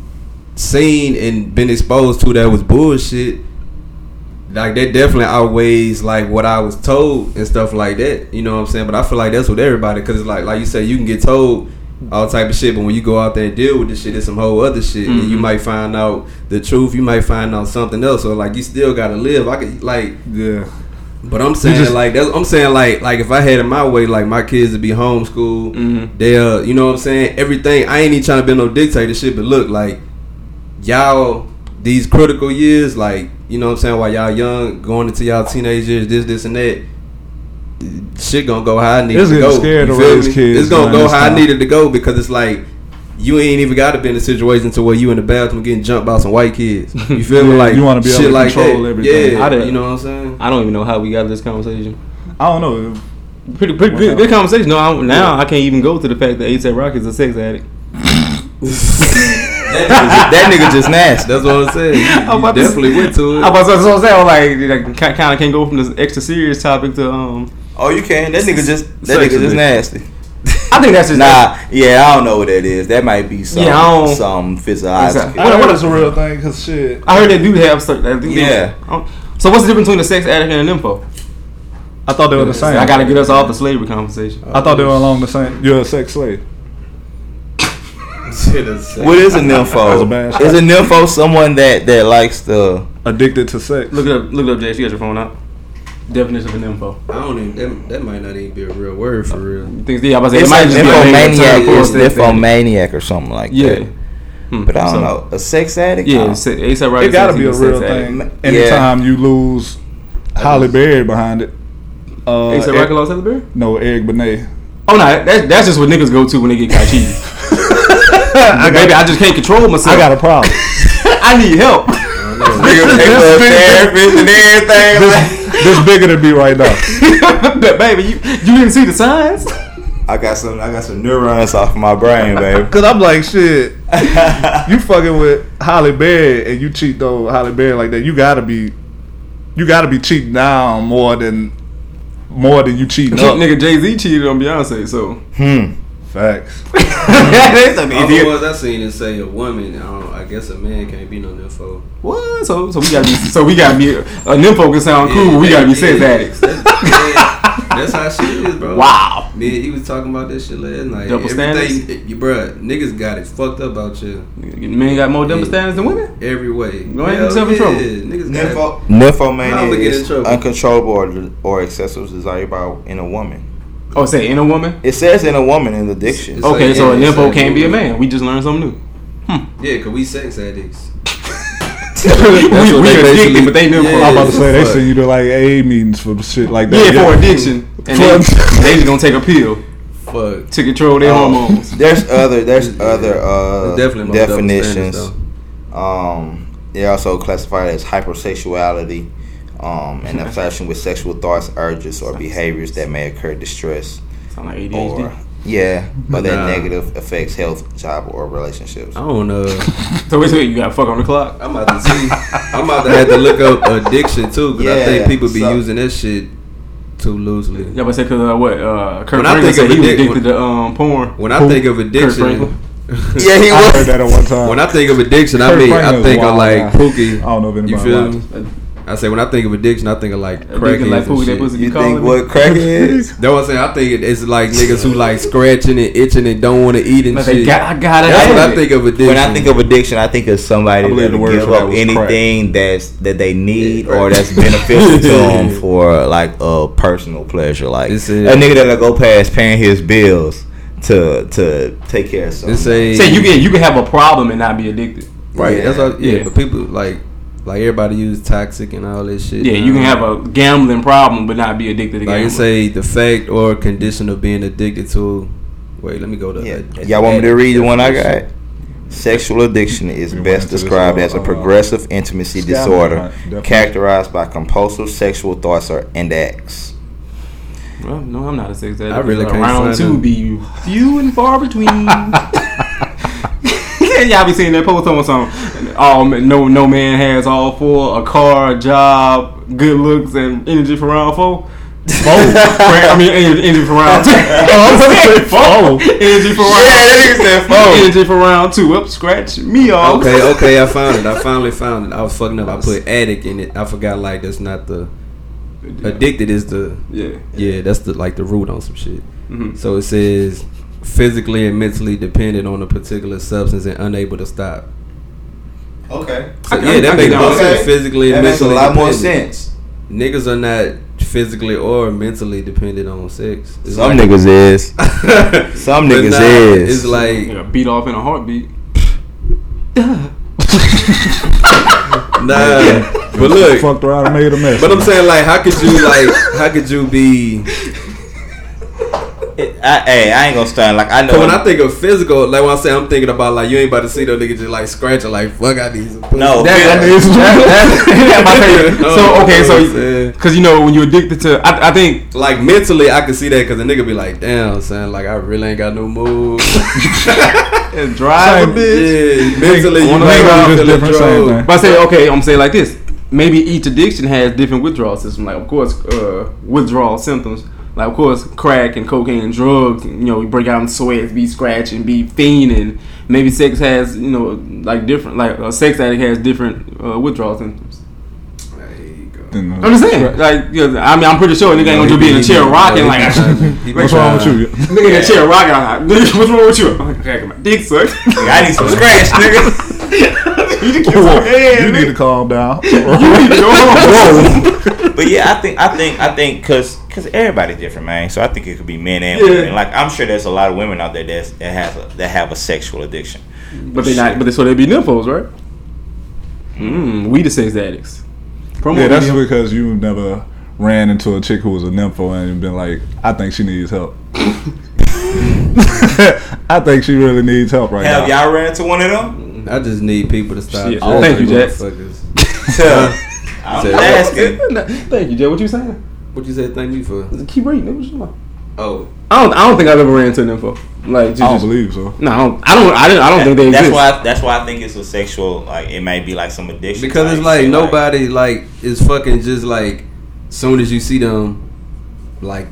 seen and been exposed to that was bullshit. Like that definitely outweighs like what I was told and stuff like that. You know what I'm saying? But I feel like that's what everybody because it's like like you say you can get told all type of shit, but when you go out there and deal with this shit, it's some whole other shit. And you might find out the truth. You might find out something else. So like you still gotta live. I could like Yeah. but I'm saying just- like that's, I'm saying like like if I had it my way, like my kids would be homeschooled. Mhm. They'll you know what I'm saying. Everything I ain't even trying to be no dictatorship, but look like y'all these critical years, like you know what I'm saying, while y'all young, going into y'all teenagers, this this and that. Shit gonna go how I need It's it to go. scared You feel me? kids It's gonna go this how I needed to go because it's like you ain't even got to be in a situation to where you in the bathroom getting jumped by some white kids. You feel me? Like you wanna be able to like control that. everything. Yeah, I did- you know what I'm saying. I don't even know how we got this conversation. I don't know. Pretty, pretty good, good conversation. No, I, now I can't even go to the fact that ASAP Rock is a sex addict. that nigga just nasty. That's what I'm saying. You, I'm you about to definitely went to it. I was, that's what I'm saying. I'm like, kind of can't go from this extra serious topic to um. Oh, you can. That nigga just that nigga just nasty. I think that's just Nah, yeah, I don't know what that is. That might be some Yeah, some physiological. Exactly. What, what is the real thing? Cause shit. I heard they do have certain. I think they- Yeah. I So what's the difference between a sex addict and an info? I thought they were the same. I gotta get us off the slavery conversation. I thought they were along the same. You're a sex slave. What is a That's a nympho? bad Is a nympho someone that that likes the? Addicted to sex. Look it up. Look it up, Jay. She got your phone out. Definition of an info. I don't even. That, that might not even be a real word for real. Things, yeah, I was about to say, It's it might like just be nymphomaniac. term for a It's sex addict. nymphomaniac or something like Yeah. that. Hmm. But I don't So- know. A sex addict? Yeah, No. se- ASAP Rocky. It gotta be a real sex addict. thing. Yeah. Anytime you lose Halle Berry behind it. Uh, ASAP Eric- Rocky lost Halle Berry? No, Eric Benet. Oh no, that, that's just what niggas go to when they get caught cheating. But baby, I just can't control myself. I got a problem. I need help. Nigga pay for therapist and everything. like- this bigger than me right now. but baby, you you didn't see the signs. I got some. I got some neurons off my brain, baby. Cause I'm like shit. you fucking with Halle Berry and you cheat on Halle Berry like that. You gotta be, you gotta be cheating now more than, more than you cheating up. Nigga Jay Z cheated on Beyonce, so Hmm. Facts. That's a- All if the you- ones I seen is say a woman. I, don't, I guess a man can't be no nympho. what? So so we gotta be so we gotta be a nympho can sound cool. but we gotta be sex addicts. That's, that's how shit is, bro. Wow. Man, he was talking about that shit last night. Double Everything, you, bruh, niggas got it fucked up out you. Men got more double standards than women. Every way. Go ahead and Hell yourself in yeah, trouble. Niggas got Nympho, it. nymphomania get in is uncontrollable or, or excessive desire by in a woman. Oh, say in a woman. It says in a woman in the dictionary. It's Okay, like, so a yeah, nympho can't be a man. We just learned something new. Yeah, cause we sex addicts. we what we they addicted, but they nympho. Yeah. I'm about to say they Fuck. send you to like AA meetings for shit like that. Yeah, that. for addiction, and they, they just gonna take a pill Fuck. to control their Oh, hormones. There's other there's Yeah. other uh, definitely definitions. Um, they also classified as hypersexuality, um, an obsession with sexual thoughts, urges, or behaviors that may occur distress Sound like ADHD. or yeah, but that Nah. negative affects health, job, or relationships. I don't know. So wait, wait, you got fuck on the clock. I'm about to see. I'm about to have to look up addiction too, because I think people be so- using that shit too loosely. Yeah, but say because uh, what? Uh, Kirk When I think said of he was addic- addicted to um porn. When I Who? think of addiction, Franklin. Yeah, he I heard that at one time. when I think of addiction, I Kirk mean I think a of like guy. Pookie. I don't know if anybody You feel watches. me? I say when I think of addiction, I think of like Addicted crackheads like and shit. pussy You think me. what crack is? That's what I'm saying. I think it's like niggas who like scratching and itching and don't want to eat and But shit. they got, I got it. That's what I think. think of addiction. When I think of addiction, I think of somebody I believe that the will give that up was crack. anything that's that they need Yeah, or that's beneficial to them for like a personal pleasure. Like This a is- nigga that'll go past paying his bills to to take care of something. This a Say you can you can have a problem and not be addicted. right. Yeah. That's all. Yeah, Yeah. but people like like everybody use toxic and all this shit. Yeah, you can have a gambling problem but not be addicted to like gambling. it say the fact or condition of being addicted to. Wait, let me go to. Yeah. uh, Y'all want me to read the one I got? Sexual addiction is We best described as a uh, progressive intimacy disorder hunt, definitely. characterized by compulsive sexual thoughts or and acts. Well, no, I'm not a sex addict. I really can't Round find two them. be few and far between. Y'all be seeing that post on some. Oh, no, no man has all four: a car, a job, good looks, and energy for round four. I mean, energy, energy for round two. Oh, I'm four. energy for round. Yeah, that nigga said four. Energy for round two. Up, scratch me off. Okay, okay, I found it. I finally found it. I was fucking up. I put addict in it. I forgot like that's not the addicted is the Yeah. yeah that's the like the root on some shit. Mhm. So it says physically and mentally dependent on a particular substance and unable to stop. Okay. So, yeah, that makes more down sense. Okay. Physically That and makes a mentally lot more sense. Niggas are not physically or mentally dependent on sex. It's Some like- niggas is. Some niggas nah, is. It's like Yeah, beat off in a heartbeat. nah. But look, Fucked around and made a mess. but I'm saying like, how could you like, how could you be? It- I, hey, I ain't gonna stand like I know. Cause when I think of physical, like when I say I'm thinking about like you ain't about to see no nigga just like scratching like fuck I need some pussy. no, That, that, that is that's my favorite. No, So okay, you know what I'm so because you know when you're addicted to, I, I think like mentally I can see that because the nigga be like, damn, son, like I really ain't got no mood. and drive a bitch. yeah, mentally you One might of them not different, same drove. thing. But I say okay, I'm saying like this. Maybe each addiction has different withdrawal system. Like of course, uh, withdrawal symptoms. Like of course, crack and cocaine and drugs. You know, you break out in sweats, be scratching, be fiending. Maybe sex has you know like different. Like a sex addict has different uh, withdrawal symptoms. There you go. Then, I'm just saying. Like, yeah, I mean, I'm pretty sure a nigga ain't gonna just be in a chair rocking like. What's wrong with you? Nigga in a chair rocking. I'm like, what's wrong with you? I'm like, my dick suck. I need some scratch, nigga. you, Whoa, you need to calm down. But yeah, I think I think I think because because everybody's different, man. So I think it could be men and Yeah. women. Like I'm sure there's a lot of women out there that's, that have a, that have a sexual addiction. But they not. But they, so they be nymphos, right? Mm, we the sex addicts. Promo yeah, that's video. because you never ran into a chick who was a nympho and been like, I think she needs help. I think she really needs help right Have now. y'all ran into one of them? I just need people to stop. Shit. Thank you, Jack. motherfuckers. I'm asking. Thank you, Jack. What you saying? What you said? Thank me for? Keep reading. What you talking about? Oh, I don't. I don't think I've ever ran into an nympho. Like, just, I don't just- believe so. No, I don't. I don't. I, didn't, I don't think they that's exist. why. That's why I think it's a sexual. Like it may be like some addiction. because it's like shit, nobody like is fucking just like soon as you see them, like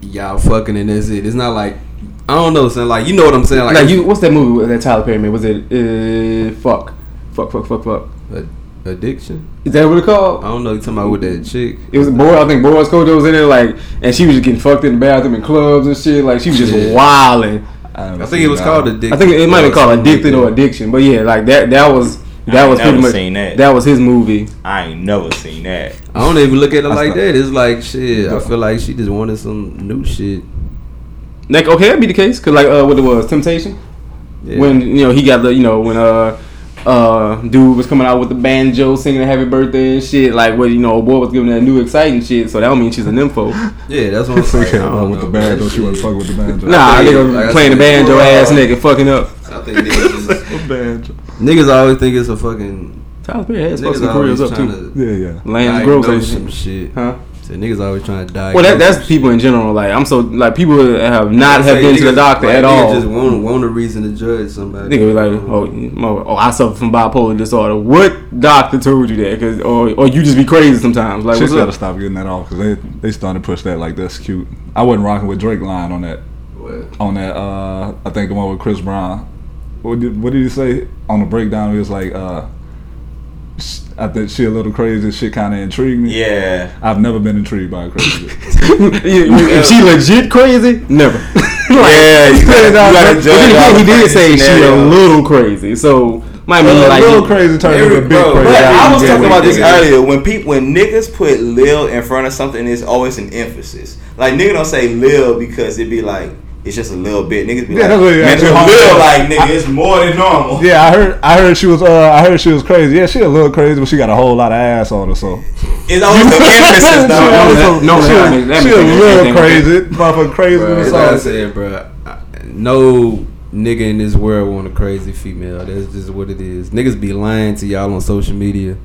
y'all fucking and that's it. It's not like I don't know, son. Like you know what I'm saying? Like, you. What's that movie with that Tyler Perry made? Was it uh, fuck, fuck, fuck, fuck, fuck? Ad- addiction. Is that what it called? I don't know. You talking about with that chick? It was boy. I think Boris Kodjoe was in there, like, and she was just getting fucked in the bathroom in clubs and shit. Like, she was just Yeah. wilding. haven't I think it was called one. addiction. I think it might be called something Addicted or. Addiction, but yeah, like that. That was that ain't was pretty much seen that. that was his movie. I ain't never seen that. I don't even look at it like that. It's like shit. I feel like she just wanted some new shit. Like, okay, that'd be the case, cause like uh, what it was, Temptation. Yeah. When you know he got the you know when uh uh dude was coming out with the banjo singing a happy birthday and shit. Like what you know, a boy was giving that new exciting shit. So that don't mean she's a nympho. yeah, that's what I'm saying. I Okay, don't with the banjo, she man. don't you want to fuck with the banjo? nah, think- nigga like playing the banjo ass nigga fucking up. I think niggas, just, banjo. niggas always think it's a fucking. Tyler Perry has fucked Niggas some careers always up too. to Yeah, yeah. Lance diagnose Gross some shit. Huh? So niggas always trying to die. Well, that, that's people in general. Like I'm so like people that have not have been to the doctor at all. Just want, want a reason to judge somebody. Nigga be like, oh, mo- oh, I suffer from bipolar disorder. What doctor told you that? Cause, or, or you just be crazy sometimes. Like, Chicks what's gotta stop getting that off because they they starting to push that like that's cute. I wasn't rocking with Drake line on that What? on that. uh I think the one with Chris Brown. What did what did he say on the breakdown? He was like, uh sh- I think she a little crazy. Shit kind of intrigued me. Yeah. I've never been intrigued by a crazy. chick. if she legit crazy, never. Yeah, you gotta- you gotta judge then he did say she a little crazy, so might mean a like little he- crazy turns into a big bro, crazy. But Yeah, I was talking we about this earlier. When people, when niggas put Lil in front of something, it's always an emphasis. Like nigga don't say Lil because it'd be like it's just a little bit. Niggas be Yeah, like, that's what you man, actually to hard- like nigga, it's more than normal. Yeah, I heard. I heard she was. Uh, I heard she was crazy. Yeah, she a little crazy, but she got a whole lot of ass on her. So It's always the emphasis though. no, was that- a- no, she that a- she a little crazy, motherfucker, crazy. Bro, that's what I said, bro. No nigga in this world want a crazy female. That's just what it is. Niggas be lying to y'all on social media.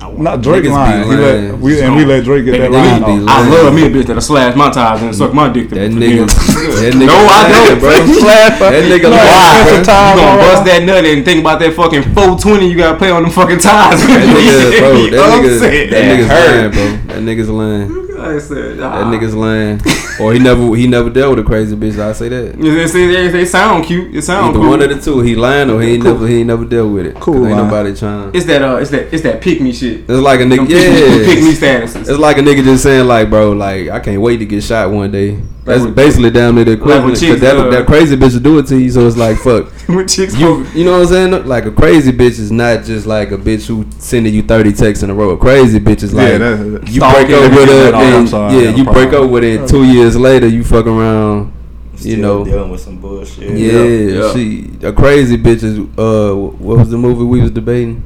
Not Drake line. Let, we, and we let Drake get that line off. I love me a bitch that'll slash my tires and suck my dick. That nigga, that nigga. No, I don't, bro. that nigga, why? You gonna bust that nut and think about that fucking 420 you gotta pay on them fucking tires. That nigga, bro. That nigga, that nigga's lying, bro. That nigga's lying. I said, nah. That nigga's lying, or he never he never dealt with a crazy bitch. I say that. They say they, they sound cute. It sounds. Either cool. one of the two. He lying or he ain't cool. never he ain't never dealt with it. Cool. Ain't nobody trying. It's that uh, it's that it's that pick me shit shit. It's like a nigga, yeah. Pick me statuses. It's like a nigga just saying like, bro, like I can't wait to get shot one day. That's like basically down to the equivalent. Like chicks, that, uh, that crazy bitch will do it to you, so it's like fuck. chicks you, you know what I'm saying? Like a crazy bitch is not just like a bitch who sending you 30 texts in a row. A crazy bitch is like yeah, that, you break up with her, yeah, you break up with it. Two years later, you fuck around. Still you know, dealing with some bullshit. Yeah, yeah. she a crazy bitch is. Uh, what was the movie we was debating?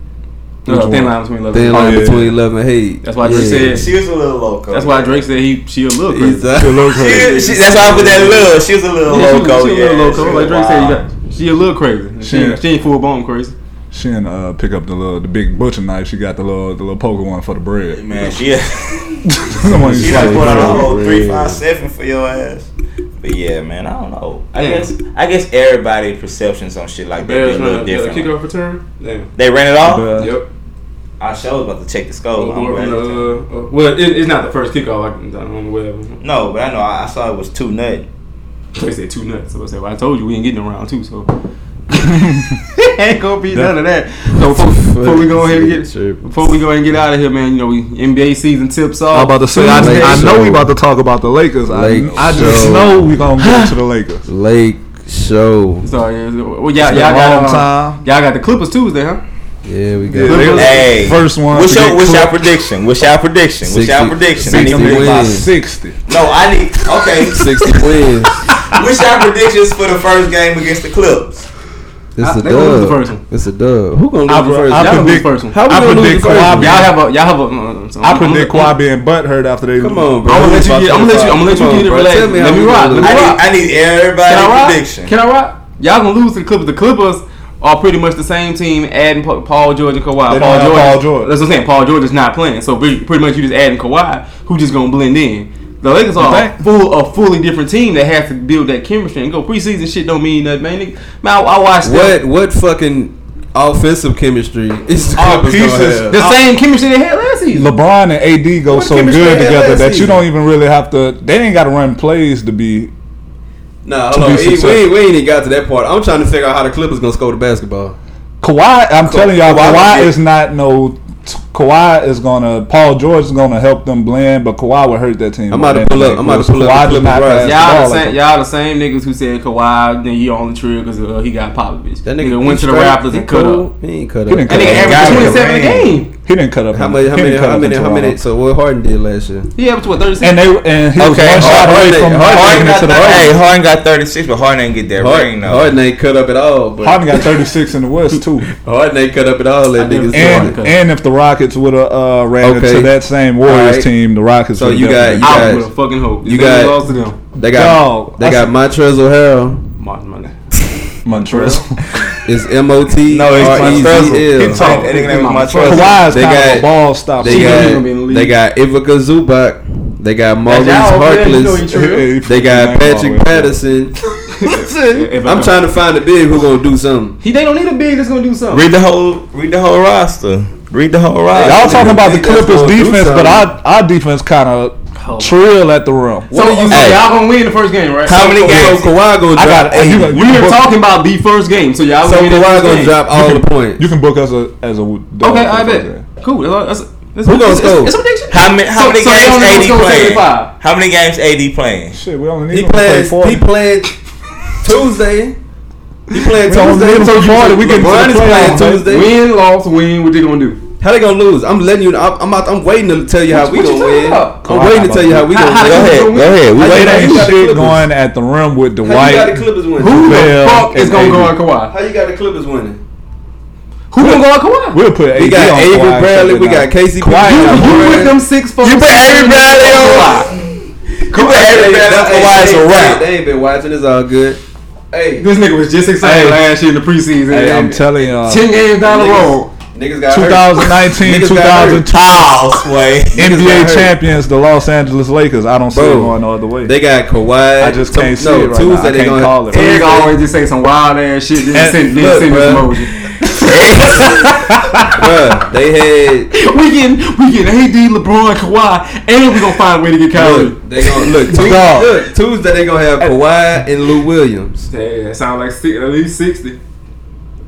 No, thin line between love. Thin and line oh, yeah. between love and hate. That's why Drake yeah. said she was a little loco. That's why Drake said he she a little crazy. Exactly. She a little crazy. She, she, that's why I put that love. She was a little yeah, loco. She, she yeah, a little loco. Like Drake said, you got, she a little crazy. She, she, ain't, she ain't full blown crazy. She didn't uh, pick up the little the big butcher knife. She got the little the little poker one for the bread. Man, she yeah. She like put out a whole three five seven for your ass. But yeah, man, I don't know. I yeah. guess I guess everybody perceptions on shit like that is a little different. Kick off return. They ran it off. Yep our show was about to check the score. Well, uh, uh, well it, it's not the first kickoff. I, I don't know whatever. No, but I know I, I saw it was two nut. They said two nuts. So I said, well, I told you we ain't getting around two. So ain't gonna be none of that. So before, before we go ahead and get before we go ahead and get out of here, man, you know, we NBA season tips off. I'm about to say, I, I, know we about to talk about the Lakers. Lake I, I just know we gonna go to the Lakers. Lake show. Sorry, well, yeah, y'all, got um, time. Y'all got the Clippers Tuesday, huh? Yeah, we got. Yeah, hey, first one. What's your What's your prediction? What's your prediction? 60, what's your prediction? 60 I need wins. sixty. No, I need okay. sixty wins. what's your predictions for the first game against the Clips? It's a dub. The first one. It's a dub. Who gonna lose I, the first? I, predict, lose first one. How we I gonna predict lose the first One? Y'all have a. Y'all have a. Uh, uh, so I predict I'm, Kawhi being after they. Come lose. on, bro. I'm gonna let you. I'm gonna let you. I'm gonna let you get it relaxed. Let me rock. Let me rock. I need everybody prediction. Can I rock? Y'all gonna lose to the Clippers. The Clippers are pretty much the same team, adding Paul George and Kawhi. They Paul George, Paul George. That's what I'm saying. Paul George is not playing, so pretty, much you just adding Kawhi, who just gonna blend in. The Lakers are full a fully different team that has to build that chemistry and go preseason shit don't mean nothing, man. Man, I, I watched what that. what fucking offensive chemistry. It's the, All pieces, the same chemistry they had last season. LeBron and AD go what so good together that you don't even really have to. They ain't got to run plays to be Nah, hold on. We, we, ain't, we ain't even got to that part. I'm trying to figure out how the Clippers gonna score the basketball. Kawhi, I'm so, telling y'all, Kawhi, Kawhi is not no Kawhi is gonna Paul George is gonna help them blend, but Kawhi would hurt that team. I'm about to pull up. I'm about to pull Kawhi up. The not y'all the same. Like y'all the same niggas who said Kawhi. Then he on the trail because uh, he got Popovich. That nigga, nigga went to the Raptors and cut up. He ain't cut up. He that nigga averaged 27 a game. He didn't cut up. How many? How many? How many? How many? So what Harden did last year? Yeah, but what thirty six? And they and he okay, was one shot away from Harden, Harden to the Hey, Harden got thirty six, but Harden ain't get that Harden, ring though. Harden ain't cut up at all. But Harden got thirty six in the West too. Harden ain't cut up at all. That niggas. And, and if the Rockets would have uh, ran okay. into that same Warriors right. team, the Rockets. So you got, you got. I would have fucking hope. You got. Lost to them. They got. They got Montrezl Harrell. Montrezl. It's M O T R E Z L. No, it's name Montrezl. got ball stop. They got they got Ivica Zubac. They got Maurice Harkless. They got Patrick Patterson. I'm trying to find a big who's gonna do something. He they don't need a big that's gonna do something. Read the whole read the whole roster. Read the whole roster. Y'all talking about the Clippers defense, but our our defense kind of Trill at the rim. So, what do you hey, so y'all gonna win the first game, right? How many games? So Kawhi gonna drop. I got eight. We were talking about the first game, so y'all. So Kawhi gonna game. drop all can, the points. You can book us a, as a. Okay, I bet. Cool. That's, that's, that's, Who gonna score? How many, how so, many so games AD playing? How many games AD playing? Shit, we only need he plays, play He played Tuesday. He played Tuesday. So you, we can. LeBron is playing Tuesday. Win, loss, win. What they gonna do? How they gonna lose? I'm letting you. know. I'm I'm, out, I'm waiting to tell you how what, we what gonna win. About? I'm oh, waiting to tell you how we gonna win. Go ahead, go ahead. We waiting ain't shit going at the rim with Dwight. How you got the Clippers winning? Who the fuck is gonna go on Kawhi? How you got the Clippers winning? Who gonna go on Kawhi? We'll put we got Avery Bradley. We got Casey. Kawhi. You, you with them six folks? You put Avery Bradley on Kawhi. You put Avery Bradley on Kawhi. It's a wrap. They ain't been watching. It's all good. Hey, this nigga was just excited hey, last year in the preseason. Hey, I'm telling y'all, ten games down the road. Niggas got 2019, Niggas got 2020 sway. Got NBA hurt. champions, the Los Angeles Lakers. I don't see it going no other way. They got Kawhi. I just Some- can't see no, it right Tuesday now. I they can't gonna call it. Eric Tuesday- always just say some wild ass shit. Then And send, then look, send this emoji. Bruh, they had we getting we getting AD, LeBron, Kawhi, and we gonna find a way to get Kyrie. look. They gonna look. Tuesday, look Tuesday they gonna have Kawhi and Lou Williams. Yeah, that sound like six, at least sixty.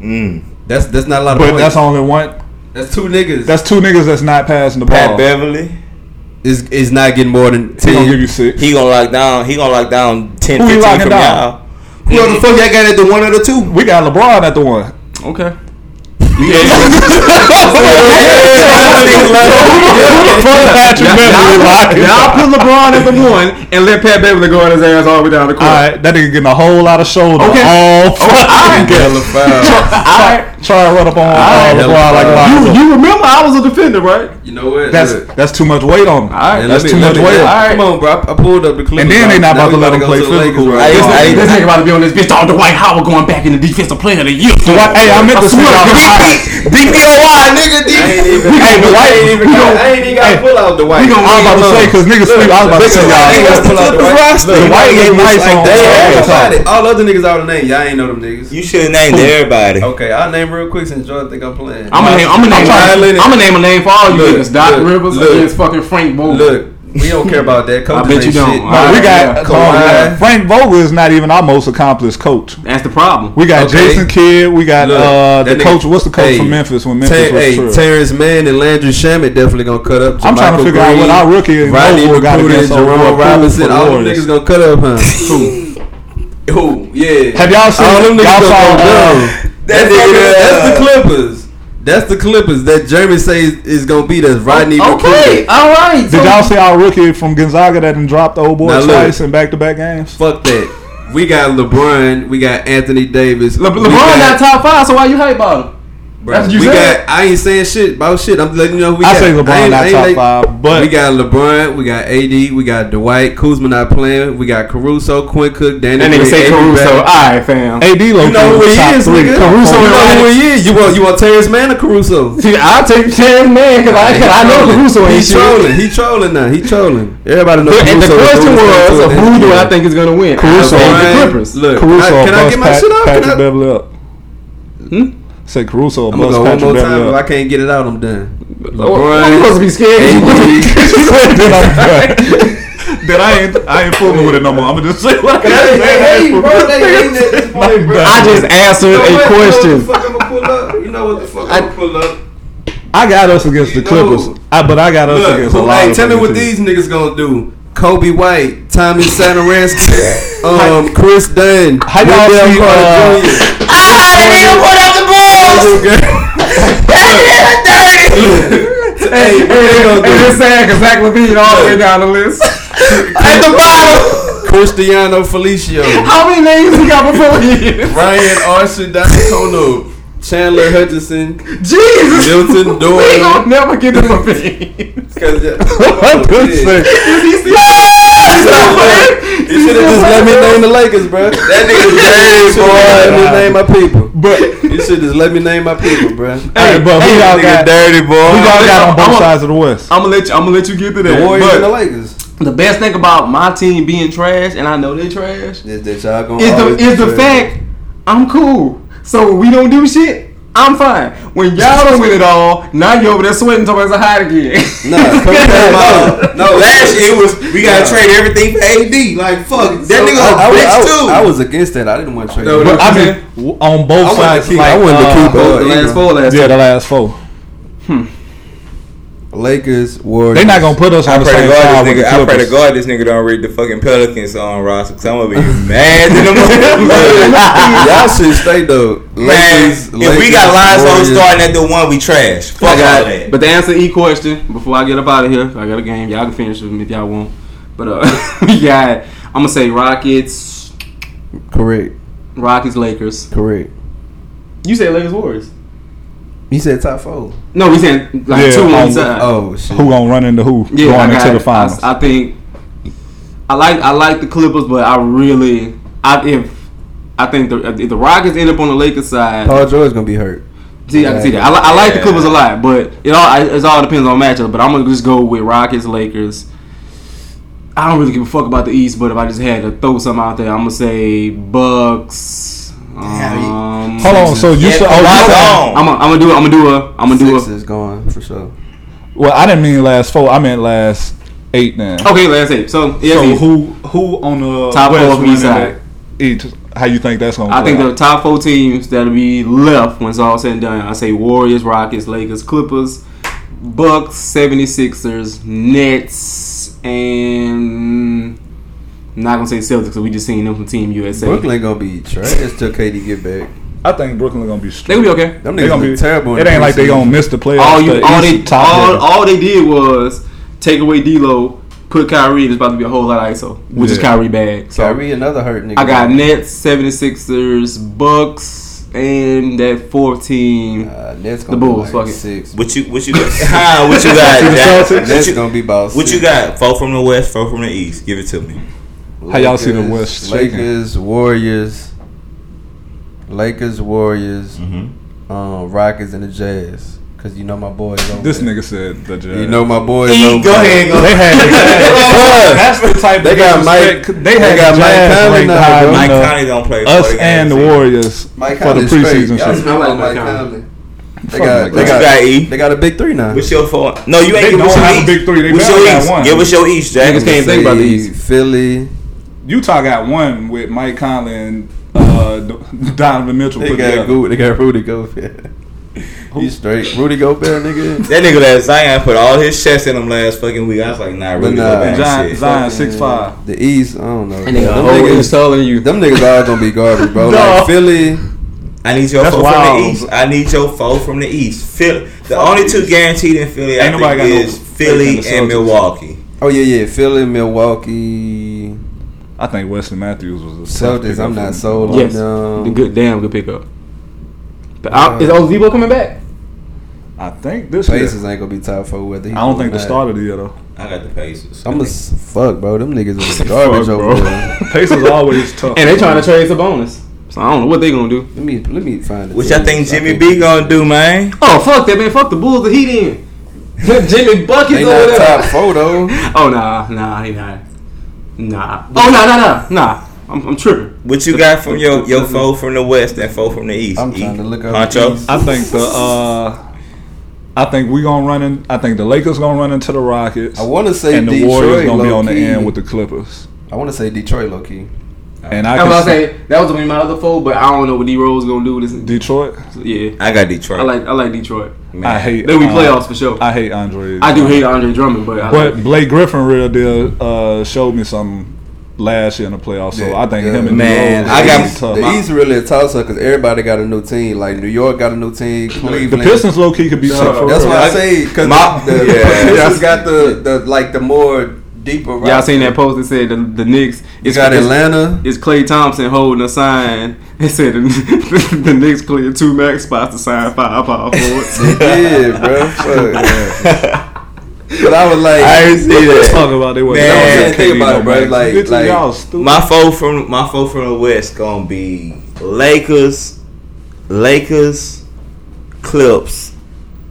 Mm. That's that's not a lot of but points. that's only one. That's two niggas. That's two niggas that's not passing the ball. Pat ball. Beverley. is is not getting more than He gonna give ten. you six. He gonna lock down. He gonna lock down 10, Who he 15 locking from down? y'all. Who the fuck y'all got at the one or the two? We got LeBron at the one. Okay. Patrick Beverley, like- Y'all put LeBron at the one and let Pat Beverley go on his ass all the way down the court. All right, that nigga getting a whole lot of shoulder. Okay. All oh, fucking game. Hella foul. Try, try to run up on uh, hella LeBron like foul. Lonzo. You remember I was a defender, right? You know what? That's Look. that's too much weight on him. All right. That's me- too much me- weight. All right. Come on, bro. I, I pulled up the Clippers. And then they not about we to let him play physical Lakers, right This used- nigga, this nigga about to be on this bitch. Oh, Dwight Howard going back in the defensive player of the year. Dwight- hey, I meant to swear send y'all to the God. DPOY, nigga. I ain't even. Hey, Dwight, I ain't even. we got- gon- I ain't even got to pull out Dwight. I was about to say because niggas sleep. I was about to say I ain't y'all. got to pull out Dwight. Dwight Dwight getting nice on- They on ain't everybody. nobody. All other niggas out the name. Y'all ain't know them niggas. You should have named everybody. Okay, I'll name real quick since Jordan think I'm playing. I'm gonna name. I'm gonna name. trying to I'm gonna name a name for all you niggas. Doc look, Rivers look. against fucking Frank Vogel. Look, we don't care about that. Coaches bet you don't. shit. All No, we got yeah. come Kawhi. Frank Vogel is not even our most accomplished coach. that's the problem. We got Okay. Jason Kidd. We got Look, uh, the nigga- coach. What's the coach hey, from Memphis when Memphis Ter- was hey. Terance Mann and Landry Shamet definitely gonna cut up. I'm trying to JaMychal figure out what Green, our rookie is. Rodney Vogel got McGruder, against Jerome Robinson. for the All them niggas gonna cut up, huh? Who? Yeah. Have y'all seen? All them y'all saw, uh, down. That That's, nigga, fucking- that's the Clippers. That's the Clippers that Jeremy says is gonna be the Rodney oh, Okay, McGruder. all right. Did y'all see our rookie from Gonzaga that done dropped the old boy Now look. twice in back to back games? Fuck that. We got LeBron. We got Anthony Davis. Le- we LeBron got, top five, so why you hype about him? Bruh, That's what you we said? got. I ain't saying shit about shit. I'm letting you know we I got. say LeBron ain't- not ain't top like- five, but we got LeBron, we got AD, we got Dwight, Kuzma not playing, we got Caruso, Quinn Cook, Danny. That nigga say Avery Caruso. Bradley. All right, fam. AD low You know who he is, nigga. Caruso you know who he is. You want you want Terance Mann or Caruso? See, I'll take Terance Mann because I, cause I know Caruso ain't He shit. trolling. He trolling now. He trolling. Everybody knows. And the question was, who do I think is gonna win? Caruso. I the Clippers. Look, Caruso can I, can I bust get my Pat- shit up? Can Patrick I, Beverley up. Hmm? Say Caruso I'm gonna go one Patrick more time. Beverley If I can't get it out, I'm done. Oh, I'm supposed to be scared. AD, then I'm done. Then I ain't I ain't fooling with it no more. I'm gonna just say what I Hey, say. hey, bro, they ain't at this point, bro. I just answered You know a what? question. You know what the fuck I'ma pull up? You know what the fuck I'ma pull up? I got us against the You know- Clippers, I, but I got us Look, against a who, lot hey, of tell me what these niggas gonna do. Coby White, Tommy Satoransky, um, Kris Dunn, How y'all Wendell see, Carter uh, Jr. Hey, hey, hey, it's sad because Zach LaVine all the way down the list. At the bottom, Cristiano Felicio, How many names he got before he is? Ryan Arcidiacono, Chandler Hutchison, Jesus! Milton We Doyle. gonna never get to LaVine. Cause What the yeah. Say? You should have just let me name the Lakers, bro. That nigga dirty, boy. Let me name my people. But You should just let me name my people, bro. hey, but who y'all got? dirty boy. We y'all got on both I'm a- sides of the West? I'm gonna let you. I'm gonna let you get to The that. Warriors and the Lakers. the best thing about my team being trash, and I know they trash, Is that y'all gonna is the is the fact I'm cool. So we don't do shit, I'm fine. When y'all don't win it all, now you over there sweating towards a hide again. Nah, come on. No, no, last year it was we gotta Yeah. trade everything for AD. Like fuck, that So, nigga I, I, a was- bitch I, was- too. I was against that. I didn't want to trade. No, no. But I mean, on both I sides, like I wanted to uh, keep, uh, the last Ingram. four last yeah, time. the last four. Lakers, Warriors. They not gonna put us I on the pray same God side this with the nigga. I pray to God this nigga don't read the fucking Pelicans on roster. Cause I'm gonna be mad to them. Y'all should stay though. Man, Lakers, if we Lakers, got Lonzo Warriors. starting at the one, we trash. Fuck I all that. but to answer E question before I get up out of here, I got a game. Y'all can finish with me if y'all want. But uh, we got. I'm gonna say Rockets, Correct. Rockets, Lakers. Correct. You say Lakers, Warriors. You said top four. No, we said like Yeah, two on each side. Oh shit. Who gonna run into who yeah, I going got into the finals? I, I think I like I like the Clippers, but I really I if I think the if the Rockets end up on the Lakers side, Paul George gonna be hurt. See, I can see that. I, li- I like the Clippers a lot, but it all I- it all depends on matchup. But I'm gonna just go with Rockets, Lakers. I don't really give a fuck about the East, but if I just had to throw something out there, I'm gonna say Bucks. Um, Um, hold on. So you Yeah, said, oh, you Rockets said, on. I'm gonna do it. I'm gonna do a. I'm gonna do Six a. is gone for sure. well, I didn't mean last four. I meant last eight. Then. Okay, let's say so. Yeah, So see, who who on the Top West four of each running side. that Each. How you think that's gonna? I play think the top four teams that'll be left when it's all said and done. I say Warriors, Rockets, Lakers, Clippers, Bucks, 76ers, Nets, and I'm not gonna say Celtics because we just seen them from Team USA. Brooklyn gonna be trash till KD get back. I think Brooklyn gonna be. They gonna be okay. Them They niggas gonna be terrible. It ain't like they gonna miss the playoffs. All you, the all they, all, all they did was take away D'Lo, put Kyrie. There's about to be a whole lot of ISO, which is Kyrie bag. So Kyrie another hurt nigga. I got Nets, 76ers, Bucks, and that fourth team. Uh, Nets The Bulls, be fuck like it. six. What you what you got? Huh, what you got? the Jack? Celtics? What you, gonna be about. what you got? Four from the west, four from the east. Give it to me. How y'all see the Lakers- West shaking? Lakers, Warriors, Lakers, Warriors, Mm-hmm. um, Rockets, and the Jazz. Cause you know my boys. Over This there. nigga said the Jazz. You know my boys. Over go there. ahead, go They had that's the type They got Mike- They they had got Mike Conley ranked now, higher bro. than Mike Conley don't play. us 40 and the. Warriors Mike for the Conley's straight. preseason Y'all smell like like Mike Mike Conley. They got, they got, you got, E? they got a big three now. What's your four? No, you ain't They don't have a big three. They What's your got east? one. Give us your east, Jack. Niggas can't think about the East. Philly. Utah got one with Mike Conley and uh, Donovan Mitchell They put got together. Gu- They got Rudy Gobert. He's straight. Rudy Gobert, nigga. That nigga that Zion put all his chest in him last fucking week. I was like, nah, really, nah. go back Zion, shit. Zion six five. The East, I don't know. And they got them, a whole niggas, install in you. them niggas all gonna be garbage, bro. No. Like Philly, I need your That's four from the east. I need your foe from the east. Philly. the only two guaranteed in Philly, I Ain't think, nobody got no is Philly and Milwaukee. oh yeah, yeah, Philly, Milwaukee, I think Wesley Matthews was a tough Celtics. I'm not sold Yes, on the good, damn good pickup. But Uh, I, is Ozebo coming back? I think this year. Pacers ain't gonna be top four. Whether I don't think the start of the year though. I got the Pacers. I'm a fuck, bro. Them niggas is garbage Fuck, over bro. there. Pacers always tough. And they trying to trade Sabonis. So I don't know what they gonna do. Let me let me find it. What y'all think Jimmy B gonna do, man? Oh fuck that man! Fuck the Bulls. The Heat in. Jimmy buckets They over not there. top four though. Oh nah, nah, he not. Nah. Oh nah, nah, nah, nah. I'm, I'm tripping. What you got from your your four from the west and four from the east? I'm trying to look up Honcho. the East. I think the uh, I think we gonna run in. I think the Lakers gonna run into the Rockets. I want to say and the Detroit Warriors gonna be low on the key. end with the Clippers. I want to say Detroit low key. And I I was say about to say that was gonna be my other foe, but I don't know what D Rose gonna do with this. Detroit. Yeah, I got Detroit. I like I like Detroit. Man. I hate. They'll be uh, playoffs for sure. I, I hate Andre. I do hate Andre Drummond, but I But like, Blake Griffin real deal uh, showed me something last year in the playoffs. So I think yeah. him and Man, D Rose I got- gonna tough. The East really a toss up because everybody got a new team. Like New York got a new team. the Pistons low key could be tough. That's real. why I I- say because My- the, the Yeah. Pistons got the, the like the more deeper. y'all seen that post that said the, the Knicks. You got Atlanta. It's Klay Thompson holding a sign. It said the, the Knicks cleared two max spots to sign five power forwards. Yeah, bro. Fuck. But I was like, I ain't see that. Talk about they wasn't Man, gonna think KD about no it, bro. max. Like- Bitches, like- y'all stupid. My four from my four from the west gonna be Lakers, Lakers, Clips,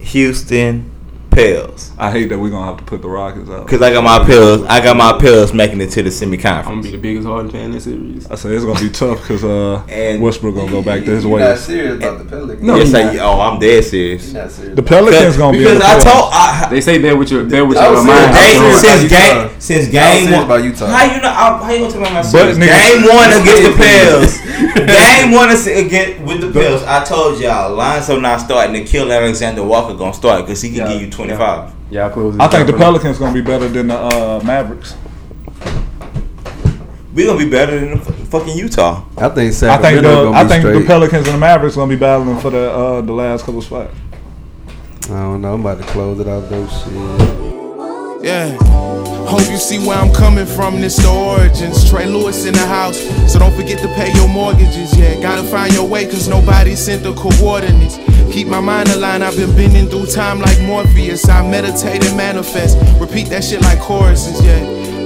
Houston, Pels. I hate that we're gonna have to put the Rockets out. Cause I got my pills. I got my pills making it to the semi-conference. I'm gonna be the biggest Harden fan in this series. I said it's gonna be tough because uh, And- Westbrook gonna go back to his You're not ways. serious about the Pelicans. No, yes, you're I, oh, I'm dead serious. You're not serious. The about Pelicans gonna be in because the I told I, They say that with your that with I your was mind. serious. Hey, since game since game serious one, about Utah. how you know? How how you gonna talk about my But serious? niggas- Game one against the Yeah, Pels. game one is against with the Pels. I told y'all Lonzo not starting to kill Alexander Walker gonna start because he can Yeah, give you 25. Y'all close. I think the Pelicans gonna be better than the uh, Mavericks. We gonna be better than the fucking Utah. I think I think the gonna I be think the. Pelicans and the Mavericks gonna be battling for the uh, the last couple spots. I don't know. I'm about to close it out though. Shit. Yeah. Hope you see where I'm coming from. This the origins. Tre Louis in the house. So don't forget to pay your mortgages. Yeah, gotta find your way, cause nobody sent the coordinates. Keep my mind aligned. I've been bending through time like Morpheus. I meditate and manifest. Repeat that shit like choruses. Yeah.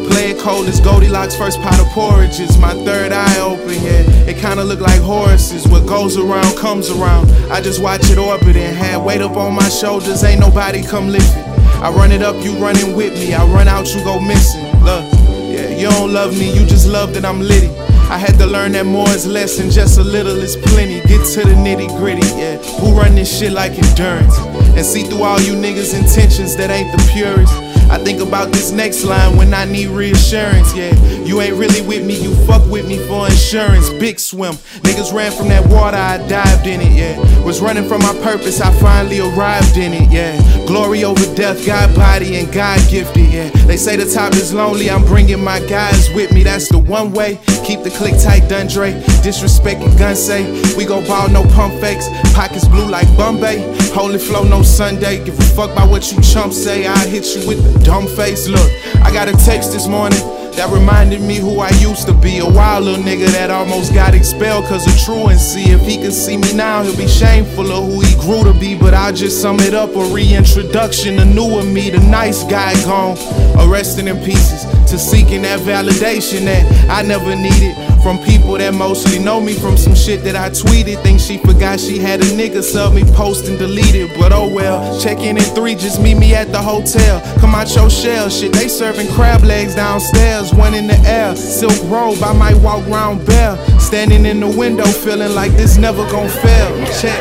Play it cold as Goldilocks' first pot of porridges. My third eye open, yeah. It kinda look like horses. What goes around comes around. I just watch it orbit and had weight up on my shoulders. Ain't nobody come lift it. I run it up, you running with me. I run out, you go missing. Look, yeah, you don't love me, you just love that I'm litty. I had to learn that more is less and just a little is plenty. Get to the nitty gritty, yeah. Who run this shit like endurance? And see through all you niggas' intentions that ain't the purest. I think about this next line when I need reassurance. Yeah, you ain't really with me, you fuck with me for insurance. Big swim. Niggas ran from that water, I dived in it. Yeah, was running from my purpose, I finally arrived in it. Yeah, glory over death, God body and God gifted. Yeah, they say the top is lonely, I'm bringing my guys with me. That's the one way. Keep the click tight, Dundre. Disrespect and gun say. We go ball, no pump fakes. Pockets blue like Bombay. Holy flow, no Sunday. Give a fuck about what you chumps say. I hit you with the dumb face. Look, I got a text this morning that reminded me who I used to be. A wild little nigga that almost got expelled cause of truancy. If he could see me now, he'll be shameful of who he grew to be. But I'll just sum it up a reintroduction. A newer me, the nice guy gone. Arrested in pieces to seeking that validation that I never needed from people that mostly know me from some shit that I tweeted. Think she forgot she had a nigga sub me, post and deleted. But oh well, check in at three, just meet me at the hotel. Come out your shell, shit, they serving crab legs downstairs, one in the air. Silk robe, I might walk round bare. Standing in the window, feeling like this never gon' fail. Check.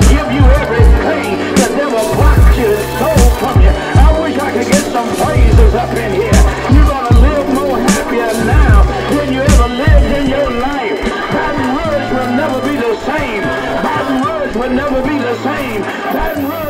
same. Baton Rouge